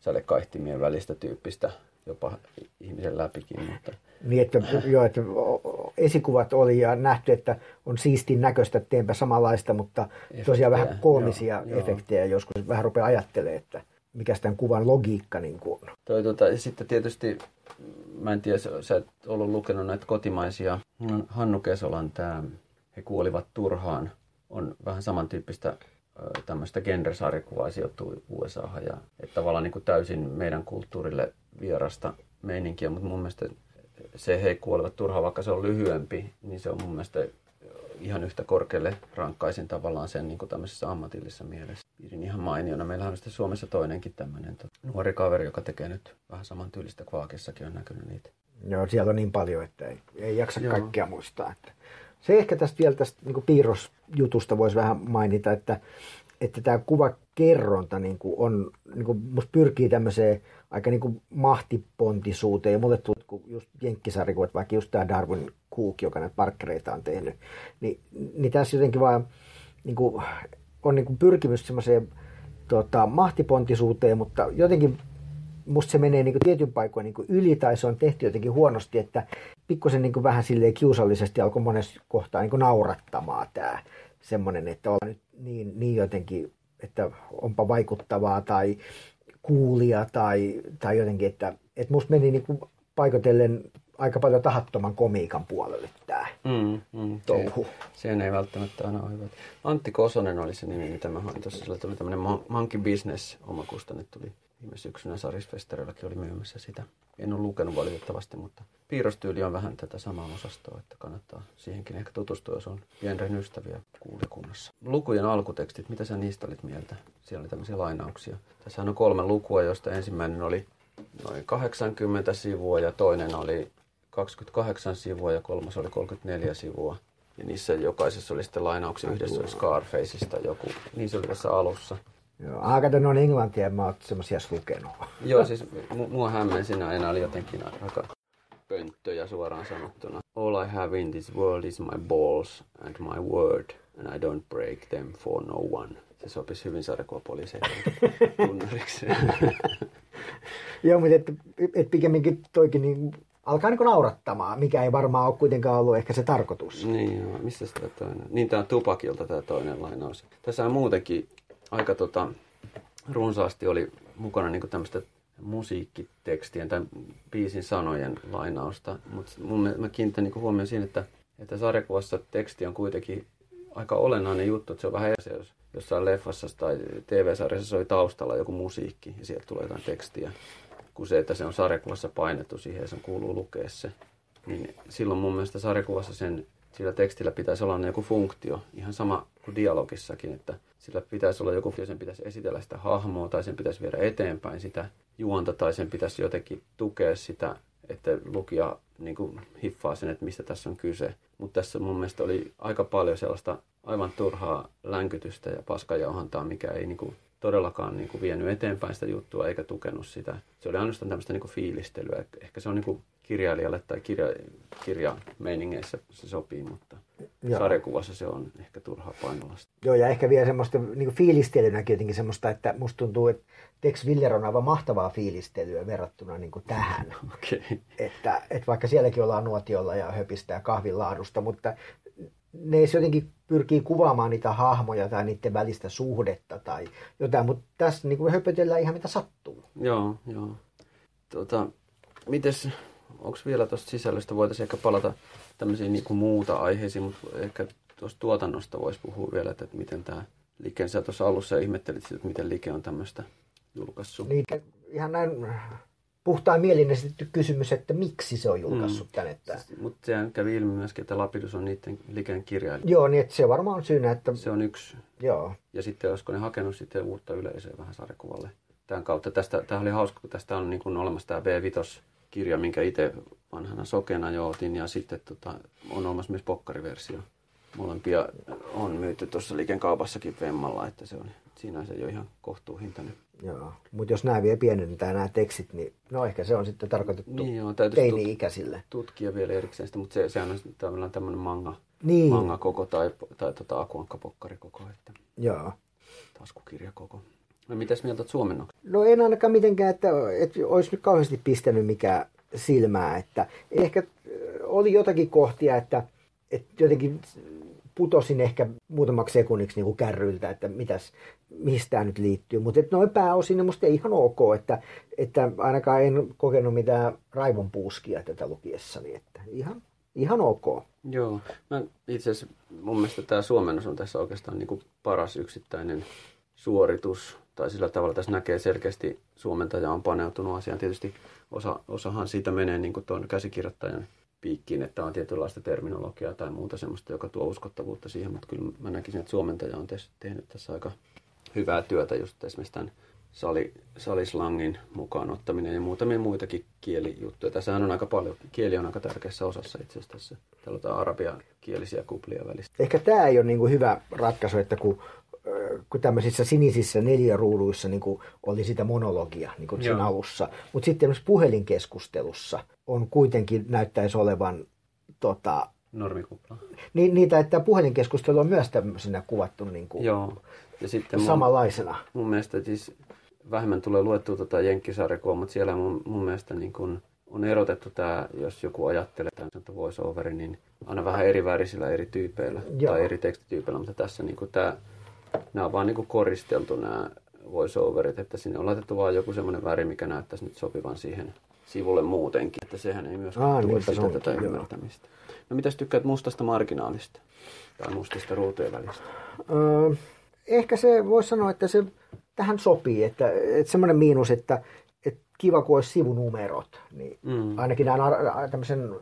sälekaihtimien välistä tyyppistä jopa ihmisen läpikin, mutta Niin, että, joo, että esikuvat oli ja nähty, että on siistin näköistä, teenpä samanlaista, mutta tosiaan vähän Efektejä, koomisia joo, joo. efektejä joskus vähän rupeaa ajattelemaan, että mikä tämän kuvan logiikka niin kuin on. Toi, tota, ja sitten tietysti, mä en tiedä, sä- et ollut lukenut näitä kotimaisia. Hannu Kesolan tämä He kuolivat turhaan on vähän samantyyppistä tämmöistä genresarjakuvaa sijoittuu USAhan ja että tavallaan niin kuin täysin meidän kulttuurille vierasta meininkiä, mutta mun mielestä se He kuolivat turhaan, vaikka se on lyhyempi, niin se on mun mielestä ihan yhtä korkealle rankkaisin tavallaan sen niin kuin tämmöisessä ammatillisessa mielessä. Pidin ihan mainiona. Meillähän on sitten Suomessa toinenkin tämmöinen to, nuori kaveri, joka tekee nyt vähän samantyylistä Kvaakissakin on näkynyt niitä. Joo, siellä on niin paljon, että ei, ei jaksa Joo. kaikkea muistaa. Että. Se ehkä tästä vielä tästä niin piirrosjutusta voisi vähän mainita, että, että tämä kuvakerronta niin kuin on, niin kuin musta pyrkii tämmöiseen aika niin kuin mahtipontisuuteen. Ja mulle tuli kun just jenkkisarikuvat, vaikka just tämä Darwin Cook, joka näitä parkkereita on tehnyt, niin, niin tässä jotenkin vaan niin kuin, on niin kuin pyrkimys semmoiseen tota, mahtipontisuuteen, mutta jotenkin musta se menee niin kuin tietyn paikoin niin kuin yli tai se on tehty jotenkin huonosti, että pikkusen niin vähän silleen kiusallisesti alkoi monessa kohtaa niin naurattamaan tämä semmoinen, että on nyt niin, niin jotenkin, että onpa vaikuttavaa tai kuulia tai, tai jotenkin, että, että musta meni niin kuin paikotellen aika paljon tahattoman komiikan puolelle tämä Mm, mm, touhu. Se, sen ei välttämättä aina ole hyvä. Antti Kosonen oli se nimi, mitä mä hain tuossa. Sillä tuli tämmöinen Mon- Monkey Business omakustanne tuli viime syksynä Sarisfesterillakin oli myymässä sitä. En ole lukenut valitettavasti, mutta piirrostyyli on vähän tätä samaa osastoa, että kannattaa siihenkin ehkä tutustua, jos on genren ystäviä kuulikunnassa. Lukujen alkutekstit, mitä sä niistä olit mieltä? Siellä oli tämmöisiä lainauksia. Tässä on kolme lukua, joista ensimmäinen oli noin 80 sivua ja toinen oli 28 sivua ja kolmas oli 34 sivua. Ja niissä jokaisessa oli sitten lainauksia. Yhdessä oli Scarfaceista joku. Niin se oli tässä alussa. Joo, kato, ne on englantia, mä oon semmosia lukenut. Joo, siis mu- mua hämmensi aina oli jotenkin aika pönttöjä suoraan sanottuna. All I have in this world is my balls and my word, and I don't break them for no one. Se sopisi hyvin sarjakuvapoliiseiden tunnariksi. Joo, mutta että, et pikemminkin toikin niin, alkaa niin naurattamaan, mikä ei varmaan ole kuitenkaan ollut ehkä se tarkoitus. Niin joo, missä tämä toinen? Niin tämä on Tupakilta tämä toinen lainaus. Tässä on muutenkin aika tota, runsaasti oli mukana niinku tämmöistä musiikkitekstien tai biisin sanojen lainausta. Mutta mä kiinnitän niinku huomioon siinä, että, että sarjakuvassa teksti on kuitenkin aika olennainen juttu, että se on vähän eri, jos jossain leffassa tai TV-sarjassa soi taustalla joku musiikki ja sieltä tulee jotain tekstiä, kuin se, että se on sarjakuvassa painettu siihen ja sen kuuluu lukea se. Niin silloin mun mielestä sarjakuvassa sen, sillä tekstillä pitäisi olla joku funktio, ihan sama kuin dialogissakin, että sillä pitäisi olla joku, sen pitäisi esitellä sitä hahmoa tai sen pitäisi viedä eteenpäin sitä juonta tai sen pitäisi jotenkin tukea sitä, että lukija niin kuin hiffaa sen, että mistä tässä on kyse. Mutta tässä mun mielestä oli aika paljon sellaista aivan turhaa länkytystä ja paskajauhantaa, mikä ei niin kuin todellakaan niin kuin vienyt eteenpäin sitä juttua eikä tukenut sitä. Se oli ainoastaan tämmöistä niin kuin fiilistelyä. Ehkä se on niin kuin kirjailijalle tai kirja, kirjameiningeissä se sopii, mutta Joo. sarjakuvassa se on ehkä turhaa painolasta. Joo, ja ehkä vielä semmoista niin fiilistelynäkin jotenkin semmoista, että musta tuntuu, että Tex Willer on aivan mahtavaa fiilistelyä verrattuna niin kuin tähän. Okay. Että, että vaikka sielläkin ollaan nuotiolla ja höpistää kahvin laadusta, mutta ne jotenkin pyrkii kuvaamaan niitä hahmoja tai niiden välistä suhdetta tai jotain, mutta tässä niin kuin höpötellään ihan mitä sattuu. Joo, joo. Tuota, mites, onko vielä tuosta sisällöstä, voitaisiin ehkä palata tämmöisiin niin kuin muuta aiheisiin, mutta ehkä tuosta tuotannosta voisi puhua vielä, että miten tämä Liken, sä tuossa alussa ihmettelit sitä, että miten Like on tämmöistä julkaissut. Niin, ihan näin puhtaan mielin esitetty kysymys, että miksi se on julkaissut mm. tänne. Siis, mutta sehän kävi ilmi myöskin, että Lapidus on niiden Liken kirjailija. Joo, niin että se varmaan on syynä, että... Se on yksi. Joo. Ja sitten olisiko ne hakenut sitten uutta yleisöä vähän sarjakuvalle tämän kautta. Tästä, tämä oli hauska, kun tästä on niin kuin olemassa tämä B5-kirja, minkä itse vanhana sokena jo otin, ja sitten tota, on olemassa myös pokkariversio. Molempia on myyty tuossa liikekaupassakin Vemmalla, että se on, siinä se jo ihan kohtuuhintainen. Joo, mutta jos nämä vielä pienennetään nämä tekstit, niin no ehkä se on sitten tarkoitettu niin joo, teini-ikäisille. tutkia vielä erikseen sitä, mutta se, sehän on tavallaan tämmöinen manga, niin. manga koko tai, tai tota akuankkapokkari koko, että joo. taskukirja koko. No mitäs mieltä suomennoksi? No en ainakaan mitenkään, että, että olisi nyt kauheasti pistänyt mikä silmää, että ehkä oli jotakin kohtia, että, että jotenkin putosin ehkä muutamaksi sekunniksi niin kuin kärryiltä, että mitäs, mihin tämä nyt liittyy. Mutta noin pääosin on musta ihan ok, että, että ainakaan en kokenut mitään raivon puuskia tätä lukiessani. Että ihan, ihan ok. Joo, mä itse asiassa mun mielestä tämä suomennos on tässä oikeastaan niin kuin paras yksittäinen suoritus. Tai sillä tavalla tässä näkee selkeästi suomentaja on paneutunut asiaan. Tietysti osa, osahan siitä menee niin tuon käsikirjoittajan piikkiin, että on tietynlaista terminologiaa tai muuta semmoista, joka tuo uskottavuutta siihen, mutta kyllä mä näkisin, että suomentaja on tehnyt tässä aika hyvää työtä just esimerkiksi tämän sali, salislangin mukaan ottaminen ja muutamia muitakin kielijuttuja. Tässähän on aika paljon, kieli on aika tärkeässä osassa itse asiassa tässä. Täällä on arabiakielisiä kuplia välistä. Ehkä tämä ei ole niin kuin hyvä ratkaisu, että kun kun tämmöisissä sinisissä neljäruuduissa niin kuin oli sitä monologia niin kuin siinä alussa. Mutta sitten puhelinkeskustelussa on kuitenkin näyttäisi olevan tota, normikupla. Niin, niitä, että puhelinkeskustelu on myös tämmöisenä kuvattu niin kuin Joo. Ja sitten samanlaisena. Mun, mun mielestä siis vähemmän tulee luettua tota jenkkisarjakua, mutta siellä mun, mun mielestä niin kuin on erotettu tämä, jos joku ajattelee tämän voice overi, niin aina vähän eri värisillä eri tyypeillä Joo. tai eri tekstityypeillä, mutta tässä niin kuin tämä nämä on vaan niin koristeltu nämä voiceoverit, että sinne on laitettu vaan joku semmoinen väri, mikä näyttäisi nyt sopivan siihen sivulle muutenkin, että sehän ei myöskään Aa, tue sitä tätä joo. ymmärtämistä. No mitäs tykkäät mustasta marginaalista tai mustista ruutujen välistä? Öö, ehkä se voisi sanoa, että se tähän sopii, että, että semmoinen miinus, että, että kiva kun olisi sivunumerot, niin mm. ainakin näin tämmöisen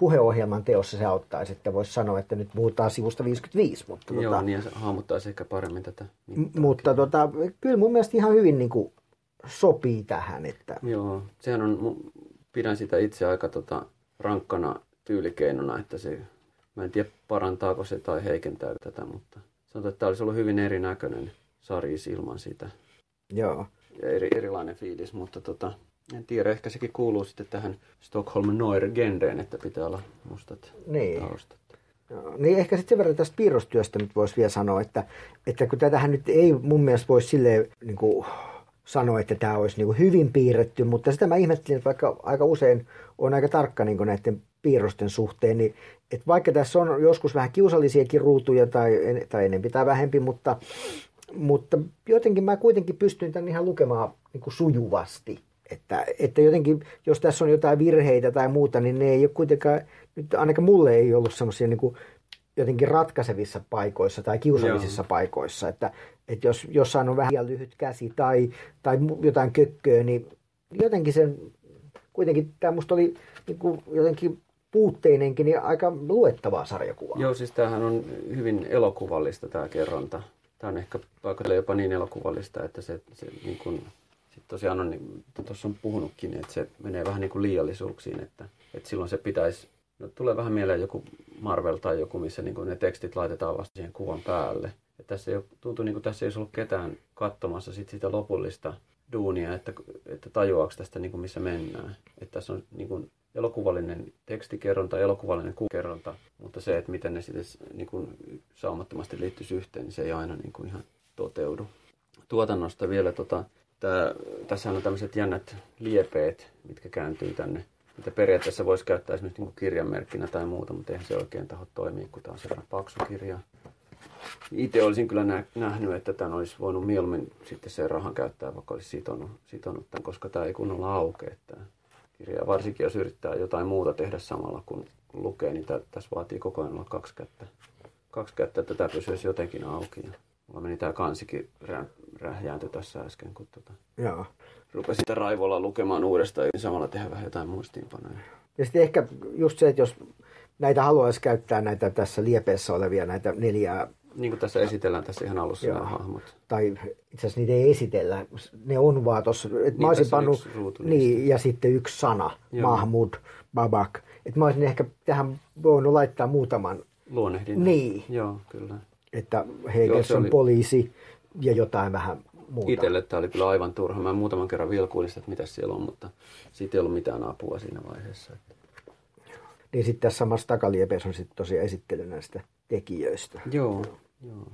puheohjelman teossa se auttaisi, että voisi sanoa, että nyt puhutaan sivusta 55. Mutta Joo, tota, niin se hahmottaisi ehkä paremmin tätä. Mutta tota, kyllä mun mielestä ihan hyvin niin kuin sopii tähän. Että... Joo, sehän on, pidän sitä itse aika tota, rankkana tyylikeinona, että se, mä en tiedä parantaako se tai heikentää tätä, mutta sanotaan, että tämä olisi ollut hyvin erinäköinen sarja ilman sitä. Joo. Ja eri, erilainen fiilis, mutta tota, en tiedä, ehkä sekin kuuluu sitten tähän Stockholm Noir-genreen, että pitää olla mustat niin. taustat. No, niin ehkä sitten sen verran tästä piirrostyöstä nyt voisi vielä sanoa, että, että kun tätähän nyt ei mun mielestä voisi silleen niin kuin sanoa, että tämä olisi niin kuin hyvin piirretty, mutta sitä mä ihmettelin, että vaikka aika usein on aika tarkka niin näiden piirrosten suhteen, niin että vaikka tässä on joskus vähän kiusallisiakin ruutuja tai, tai enempi tai vähempi, mutta, mutta jotenkin mä kuitenkin pystyin tämän ihan lukemaan niin kuin sujuvasti. Että, että jotenkin, jos tässä on jotain virheitä tai muuta, niin ne ei ole kuitenkaan, nyt ainakaan mulle ei ollut semmoisia niin jotenkin ratkaisevissa paikoissa tai kiusallisissa Joo. paikoissa. Että, että jos jossain on vähän lyhyt käsi tai, tai jotain kökköä, niin jotenkin sen, kuitenkin tämä musta oli niin kuin jotenkin puutteinenkin, niin aika luettavaa sarjakuvaa. Joo, siis tämähän on hyvin elokuvallista tämä kerronta. Tämä on ehkä paikoitelle jopa niin elokuvallista, että se, se niin kuin tosiaan on, niin, tuossa on puhunutkin, että se menee vähän niin kuin liiallisuuksiin, että, että silloin se pitäisi, no, tulee vähän mieleen joku Marvel tai joku, missä niin kuin ne tekstit laitetaan vasta siihen kuvan päälle. Ja tässä ei ole, tuntuu niin kuin tässä ei olisi ollut ketään katsomassa sit sitä lopullista duunia, että, että tajuaako tästä niin kuin missä mennään. Että tässä on niin kuin elokuvallinen tekstikerronta, elokuvallinen kuvakerronta, mutta se, että miten ne sitten niin kuin saumattomasti liittyisi yhteen, niin se ei aina niin kuin ihan toteudu. Tuotannosta vielä tota, Tää, tässä on tämmöiset jännät liepeet, mitkä kääntyy tänne mitä periaatteessa voisi käyttää esimerkiksi niin kirjanmerkkinä tai muuta, mutta eihän se oikein taho toimia, kun tämä on sellainen paksu kirja. Itse olisin kyllä nähnyt, että tämän olisi voinut mieluummin sitten sen rahan käyttää, vaikka olisi sitonut, sitonut tämän, koska tämä ei kunnolla aukea tämä kirja. Varsinkin jos yrittää jotain muuta tehdä samalla kun, kun lukee, niin tässä vaatii koko ajan olla kaksi kättä. Kaksi kättä, että tämä pysyisi jotenkin auki. Mulla meni tämä kansikin rä, rähjääntö tässä äsken, kun tota, Joo. rupesin sitä raivolla lukemaan uudestaan ja samalla tehdä vähän jotain muistiinpanoja. Ja sitten ehkä just se, että jos näitä haluaisi käyttää näitä tässä liepeessä olevia näitä neljää niin kuin tässä esitellään tässä ihan alussa Joo. nämä hahmot. Tai itse asiassa niitä ei esitellä, ne on vaan tuossa. Niin, mä olisin pannut, niin, ja sitten yksi sana, Joo. Mahmud, Babak. Että mä olisin ehkä tähän voinut laittaa muutaman. Luonnehdin. Niin. Joo, kyllä. Että Hegels on oli... poliisi ja jotain vähän muuta. Itselle tämä oli kyllä aivan turha. Mä muutaman kerran vilkuilin että mitä siellä on, mutta siitä ei ollut mitään apua siinä vaiheessa. Että... Niin sitten tässä samassa takaliepeessä on sitten tosiaan esittely näistä tekijöistä. Joo, joo.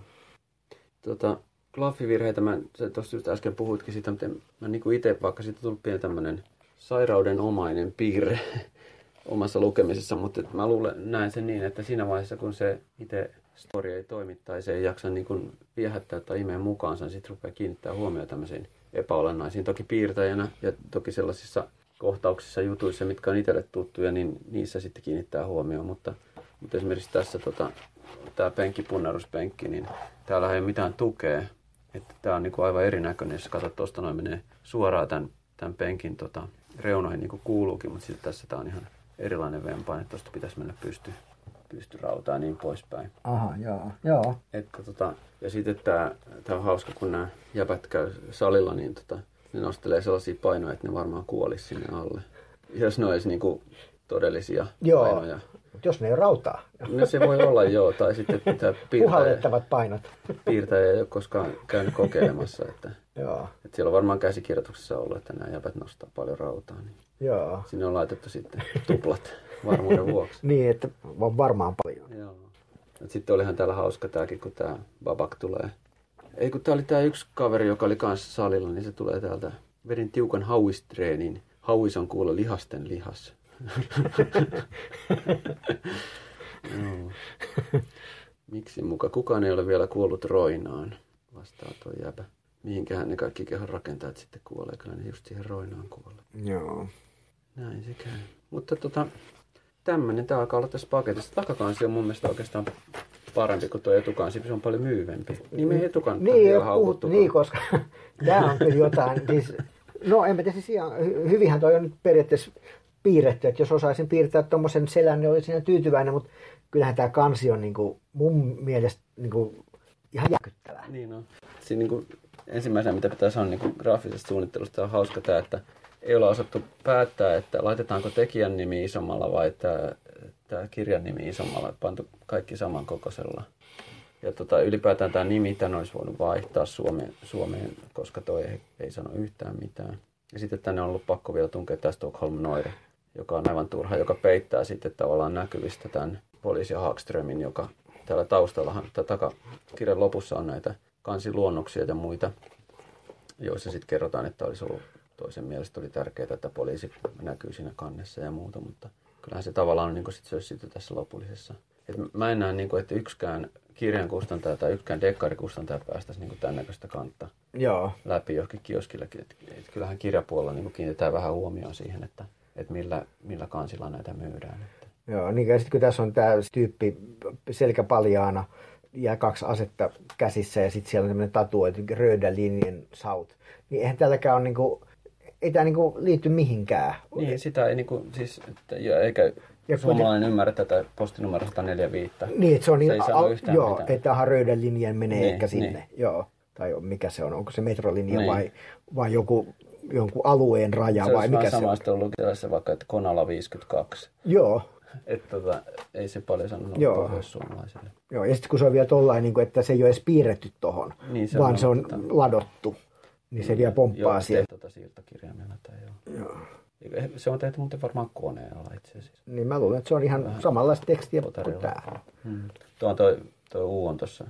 Tota, klaffivirheitä, mä tuossa just äsken puhuitkin siitä, mutta mä niin itse, vaikka siitä tullut pieni tämmöinen sairaudenomainen piirre omassa lukemisessa, mutta mä luulen, näen sen niin, että siinä vaiheessa, kun se itse story ei toimi tai se ei jaksa niin kuin viehättää tai imeä mukaansa, niin sitten rupeaa kiinnittää huomioon tämmöisiin epäolennaisiin. Toki piirtäjänä ja toki sellaisissa kohtauksissa, jutuissa, mitkä on itselle tuttuja, niin niissä sitten kiinnittää huomioon. Mutta, mutta esimerkiksi tässä tota, tämä penkki, punneruspenkki, niin täällä ei ole mitään tukea. Että tämä on niin kuin aivan erinäköinen, jos katsot tuosta noin menee suoraan tämän, tämän penkin tota, reunoihin niin kuin kuuluukin, mutta sitten tässä tämä on ihan erilainen vempaine, tuosta pitäisi mennä pysty, pystyrautaa ja niin poispäin. Aha, joo. joo. Että, tota, ja sitten tämä, tämä on hauska, kun nämä jäbät käy salilla, niin tota, ne nostelee sellaisia painoja, että ne varmaan kuolisi sinne alle. Jos ne olisi niin kuin todellisia joo. painoja. Jos ne ei rautaa. No se voi olla joo, tai sitten tämä piirtäjä, painot. piirtäjä ei ole koskaan käynyt kokeilemassa. Että, joo. että siellä on varmaan käsikirjoituksessa ollut, että nämä jäbät nostaa paljon rautaa. Niin joo. Sinne on laitettu sitten tuplat varmuuden vuoksi. niin, että on varmaan paljon. Joo. Et sitten olihan täällä hauska tämäkin, kun tämä Babak tulee. Ei kun tää oli tämä yksi kaveri, joka oli kanssa salilla, niin se tulee täältä. Vedin tiukan hauistreenin. Hauis on kuulla lihasten lihas. no. Miksi muka? Kukaan ei ole vielä kuollut roinaan, vastaa tuo jäbä. Mihinkähän ne kaikki kehon rakentajat sitten kuolee, kyllä ne just siihen roinaan kuolee. Joo. Näin se käy. Mutta tota, tämmönen, tää alkaa olla tässä paketissa. Takakansi on mun mielestä oikeastaan parempi kuin tuo etukansi, se on paljon myyvempi. Niin me etukantta niin, puhuttu, niin, koska tämä on kyllä jotain. Siis, no en mä tiedä, siis ihan, hyvinhän toi on nyt periaatteessa piirretty, että jos osaisin piirtää tuommoisen selän, niin olisin tyytyväinen, mutta kyllähän tämä kansi on niin kuin, mun mielestä niin kuin, ihan järkyttävä. Niin on. Siinä niin kuin, ensimmäisenä, mitä pitää sanoa niin graafisesta suunnittelusta, on hauska tämä, että ei ole osattu päättää, että laitetaanko tekijän nimi isommalla vai tämä, tämä kirjan nimi isommalla, pantu kaikki saman kokoisella. Ja tota, ylipäätään tämä nimi, tämän olisi voinut vaihtaa Suomeen, Suomeen koska toi ei, ei sano yhtään mitään. Ja sitten tänne on ollut pakko vielä tunkea tämä Stockholm Noire, joka on aivan turha, joka peittää sitten tavallaan näkyvistä tämän poliisi Hagströmin, joka täällä taustallahan, tai takakirjan lopussa on näitä kansiluonnoksia ja muita, joissa sitten kerrotaan, että olisi ollut toisen mielestä oli tärkeää, että poliisi näkyy siinä kannessa ja muuta, mutta kyllähän se tavallaan on niin sit sössitty tässä lopullisessa. Et mä en näe, niin kuin, että yksikään kirjan kustantaja tai yksikään dekkarikustantaja päästäisi niin tämän näköistä kantta Joo. läpi johonkin kioskillekin. Et, et kyllähän kirjapuolella niin kiinnitetään vähän huomioon siihen, että, että millä, millä kansilla näitä myydään. Että. Joo, niin ja sitten kun tässä on tämä tyyppi selkäpaljaana ja kaksi asetta käsissä ja sitten siellä on tämmöinen tatuoitu Röda linjen saut, niin eihän tälläkään ole niinku ei tämä niinku liity mihinkään. Niin, sitä ei niinku, siis, että, ja eikä ja suomalainen te... ymmärrä tätä postinumero 145. Niin, että se on niin, se al, joo, mitään. että Harröiden linjan menee niin, ehkä sinne, niin. joo. Tai mikä se on, onko se metrolinja niin. vai, vai joku, jonkun alueen raja se vai mikä se on? Se on ollut vaikka, että Konala 52. Joo. Että tota, ei se paljon sanonut pohjoissuomalaisille. Joo, ja sitten kun se on vielä tollain, niin kuin, että se ei ole edes piirretty tuohon, niin vaan on, se on tota... ladottu. Niin se vielä pomppaa joo, sieltä. Tuota siirtokirjaimella tai joo. joo. Se on tehty muuten varmaan koneella itse asiassa. Niin mä luulen, että se on ihan Vähän samanlaista tekstiä kuin tämä. Hmm. Tuo on toi, toi U on tuossa.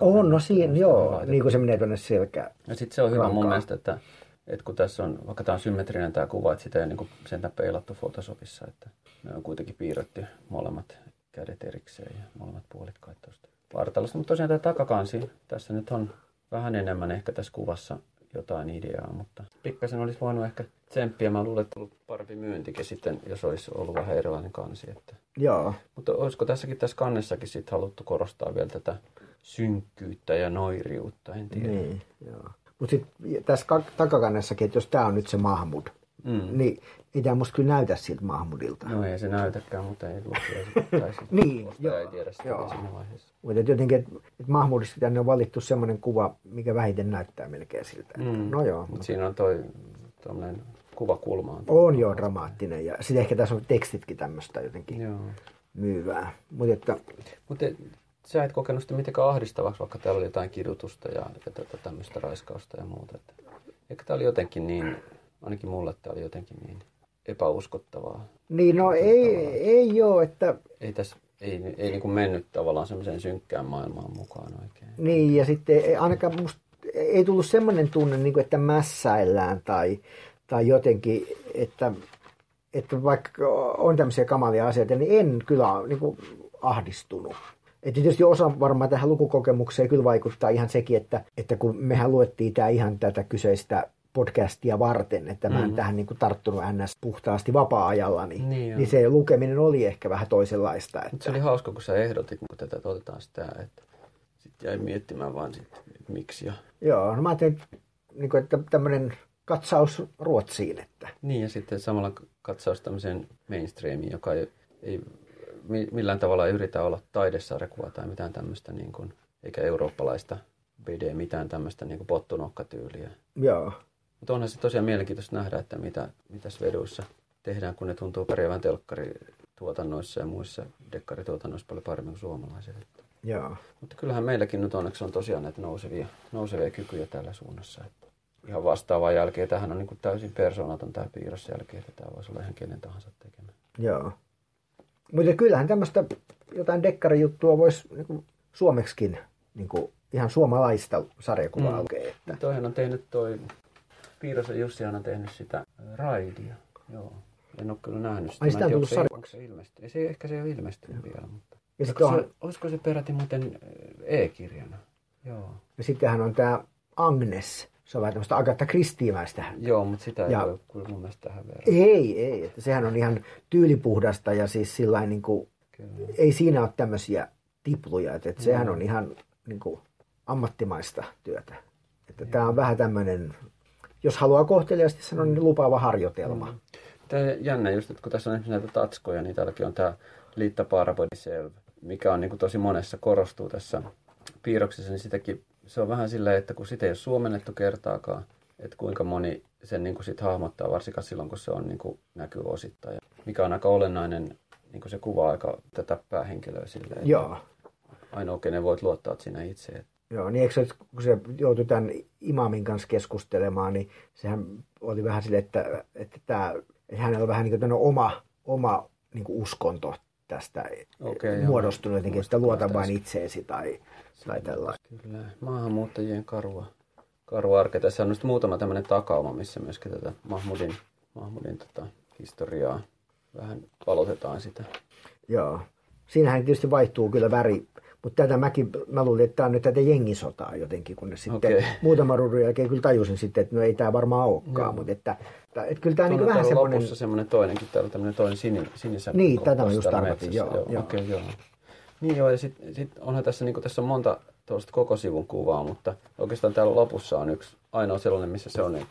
On, no siinä, joo, niin kuin se menee tuonne selkään. Ja sitten se on hyvä mun mielestä, että että kun tässä on, vaikka tämä on symmetrinen tämä kuva, että sitä ei niin sentään peilattu Photoshopissa, että me on kuitenkin piirretty molemmat kädet erikseen ja molemmat puolikkaat tuosta vartalosta. Mutta tosiaan tämä takakansi, tässä nyt on vähän enemmän ehkä tässä kuvassa jotain ideaa, mutta pikkasen olisi voinut ehkä tsemppiä. Mä luulen, että ollut parempi myyntikin sitten, jos olisi ollut vähän erilainen kansi. Että. Joo. Mutta olisiko tässäkin tässä kannessakin sitten haluttu korostaa vielä tätä synkkyyttä ja noiriutta, en tiedä. Niin, joo. Mutta sitten tässä takakannessakin, että jos tämä on nyt se Mahmud, mm. niin ei tämä musta kyllä näytä siltä Mahmudilta. No ei se näytäkään, mutta ei lukija Niin, joo. ei tiedä sitä joo. siinä vaiheessa. Mutta jotenkin, että et Mahmudista tänne on valittu semmoinen kuva, mikä vähiten näyttää melkein siltä. Mm. No joo. Mutta siinä on toi tuommoinen kuvakulma. On, on joo, dramaattinen. Ja sitten ehkä tässä on tekstitkin tämmöistä jotenkin joo. myyvää. Mutta että... Mut sä et kokenut sitä mitenkään ahdistavaksi, vaikka täällä oli jotain kidutusta ja, ja tätä tämmöistä raiskausta ja muuta. Että, ehkä tämä oli jotenkin niin, ainakin mulle tämä oli jotenkin niin epäuskottavaa. Niin, no ei, ei ole, että... Ei tässä ei, ei niin kuin mennyt tavallaan semmoiseen synkkään maailmaan mukaan oikein. Niin, ja sitten ei, ainakaan musta ei tullut semmoinen tunne, niin kuin, että mässäillään tai, tai jotenkin, että, että vaikka on tämmöisiä kamalia asioita, niin en kyllä niin kuin, ahdistunut. Että tietysti osa varmaan tähän lukukokemukseen kyllä vaikuttaa ihan sekin, että, että kun mehän luettiin tämä ihan tätä kyseistä podcastia varten, että mä en mm. tähän niin kuin tarttunut ns. puhtaasti vapaa-ajalla, niin, niin, niin se lukeminen oli ehkä vähän toisenlaista. Että... Se oli hauska, kun sä ehdotit, kun tätä otetaan sitä, että sitten jäi miettimään vaan sitten, että miksi. Ja... Joo, no mä ajattelin, niin kuin, että tämmöinen katsaus Ruotsiin. Että... Niin, ja sitten samalla katsaus tämmöiseen mainstreamiin, joka ei, ei millään tavalla yritä olla taidesarjakuvaa tai mitään tämmöistä, niin kuin, eikä eurooppalaista BD, mitään tämmöistä niin kuin pottunokkatyyliä. Joo. Mutta onhan se tosiaan mielenkiintoista nähdä, että mitä, mitä Sveduissa tehdään, kun ne tuntuu pärjäävän telkkarituotannoissa ja muissa dekkarituotannoissa paljon paremmin kuin suomalaiset. Joo. Mutta kyllähän meilläkin nyt onneksi on tosiaan näitä nousevia, nousevia kykyjä tällä suunnassa. Että ihan vastaavaa jälkeä. Tähän on niin kuin täysin persoonaton tämä piirrosjälki, että tämä voisi olla ihan kenen tahansa tekemä. Joo. Mutta kyllähän tämmöistä jotain dekkarijuttua voisi niin kuin suomeksikin niin kuin ihan suomalaista sarjakuvaa mm. lukea. Että... Toihan on tehnyt toi Piirosen Jussi on tehnyt sitä raidia. Joo. En ole kyllä nähnyt sitä. Ai sitä on tullut sarja... Onko se ilmestynyt? Ei se, ehkä se ei ole ilmestynyt vielä. Mutta... Ja sitten on... se, olisiko se peräti muuten e-kirjana? Joo. Ja sittenhän on tämä Agnes. Se on vähän tämmöistä Agatha Christiemäistä. Joo, mutta sitä ei ja... voi kyllä mun mielestä tähän verran. Ei, ei. Että sehän on ihan tyylipuhdasta ja siis sillä niin kuin, ei siinä ole tämmöisiä tipluja. Että, että sehän on ihan niin kuin, ammattimaista työtä. Että tämä on vähän tämmöinen jos haluaa kohteliaasti sanoa, niin lupaava harjoitelma. Mm. Tämä on jännä just, että kun tässä on näitä tatskoja, niin täälläkin on tämä Liitta Parabodiselv, mikä on niin kuin tosi monessa korostuu tässä piirroksessa, niin sitäkin, se on vähän silleen, että kun sitä ei ole suomennettu kertaakaan, että kuinka moni sen niin kuin sit hahmottaa, varsinkaan silloin, kun se on niin kuin näkyy osittain. Ja mikä on aika olennainen, niin kuin se kuvaa aika tätä päähenkilöä silleen. Joo. Ainoa, kenen voit luottaa siinä itse. Että Joo, niin eikö se, kun se joutui tämän imamin kanssa keskustelemaan, niin sehän oli vähän sille, että, että, tämä, että hänellä on vähän niin kuin oma, oma niin kuin uskonto tästä okay, muodostunut jotenkin, että luota vain itseesi tai, tai tällaista. Kyllä, maahanmuuttajien karua, karua arke. Tässä on muutama tämmöinen takauma, missä myöskin tätä Mahmudin, Mahmudin tota, historiaa vähän valotetaan sitä. Joo. Siinähän tietysti vaihtuu kyllä väri, mutta tätä mäkin, mä luulin, että tämä on nyt tätä jengisotaa jotenkin, kun sitten okay. muutama ruudun jälkeen kyllä tajusin sitten, että no ei tämä varmaan olekaan, mutta että, että kyllä tämä niin vähän semmoinen... lopussa semmoinen toinenkin, täällä on tämmöinen toinen sinin, sinisä. Niin, tätä mä just tarkoitin, joo. joo, joo. Okay, joo. Niin joo, ja sitten sit onhan tässä, niin tässä on monta tuosta koko sivun kuvaa, mutta oikeastaan täällä lopussa on yksi ainoa sellainen, missä se on niin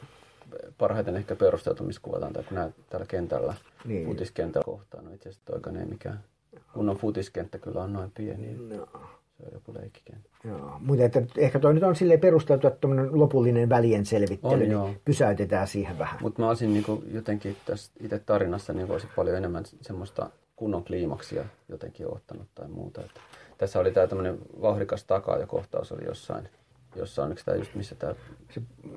parhaiten ehkä perusteltu, missä kuvataan tai kun näet täällä kentällä, niin. futiskentällä kohtaan. No itse asiassa toikaan ei mikään kunnon futiskenttä kyllä on noin pieni. No. Se on joku leikkikenttä. Joo, mutta että ehkä toi nyt on silleen perusteltu, että lopullinen välien selvittely on, niin joo. pysäytetään siihen vähän. Mutta mä olisin niin jotenkin tässä itse tarinassa niin voisi paljon enemmän semmoista kunnon kliimaksia jotenkin ottanut tai muuta. Että tässä oli tämä tämmöinen vauhdikas takaa ja kohtaus oli jossain, jossain oliko tämä just missä tämä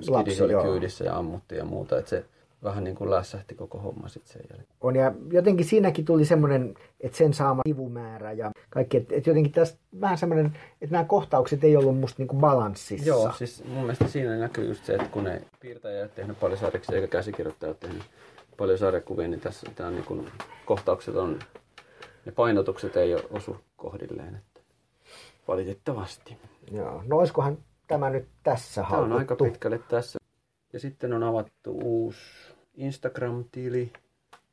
lapsi oli joo. kyydissä ja ammuttiin ja muuta. Että se vähän niin kuin lässähti koko homma sitten sen jälkeen. On ja jotenkin siinäkin tuli semmoinen, että sen saama sivumäärä ja kaikki, että, että jotenkin tässä vähän semmoinen, että nämä kohtaukset ei ollut musta niin kuin balanssissa. Joo, siis mun mielestä siinä näkyy just se, että kun ne piirtäjä ei tehnyt paljon sarjaksi eikä käsikirjoittaja ole tehnyt paljon sarjakuvia, niin tässä tämä niin kuin, kohtaukset on, ne painotukset ei ole osu kohdilleen, että valitettavasti. Joo, no olisikohan tämä nyt tässä Tämä on aika pitkälle tässä. Ja sitten on avattu uusi Instagram-tili,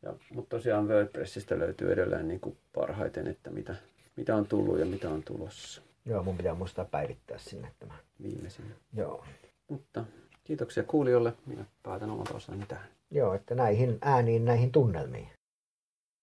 ja, mutta tosiaan WordPressistä löytyy edelleen niin kuin parhaiten, että mitä, mitä on tullut ja mitä on tulossa. Joo, mun pitää muistaa päivittää sinne tämä. Viimeisin. Joo. Mutta kiitoksia kuulijoille. Minä päätän omalta osani tähän. Joo, että näihin ääniin, näihin tunnelmiin.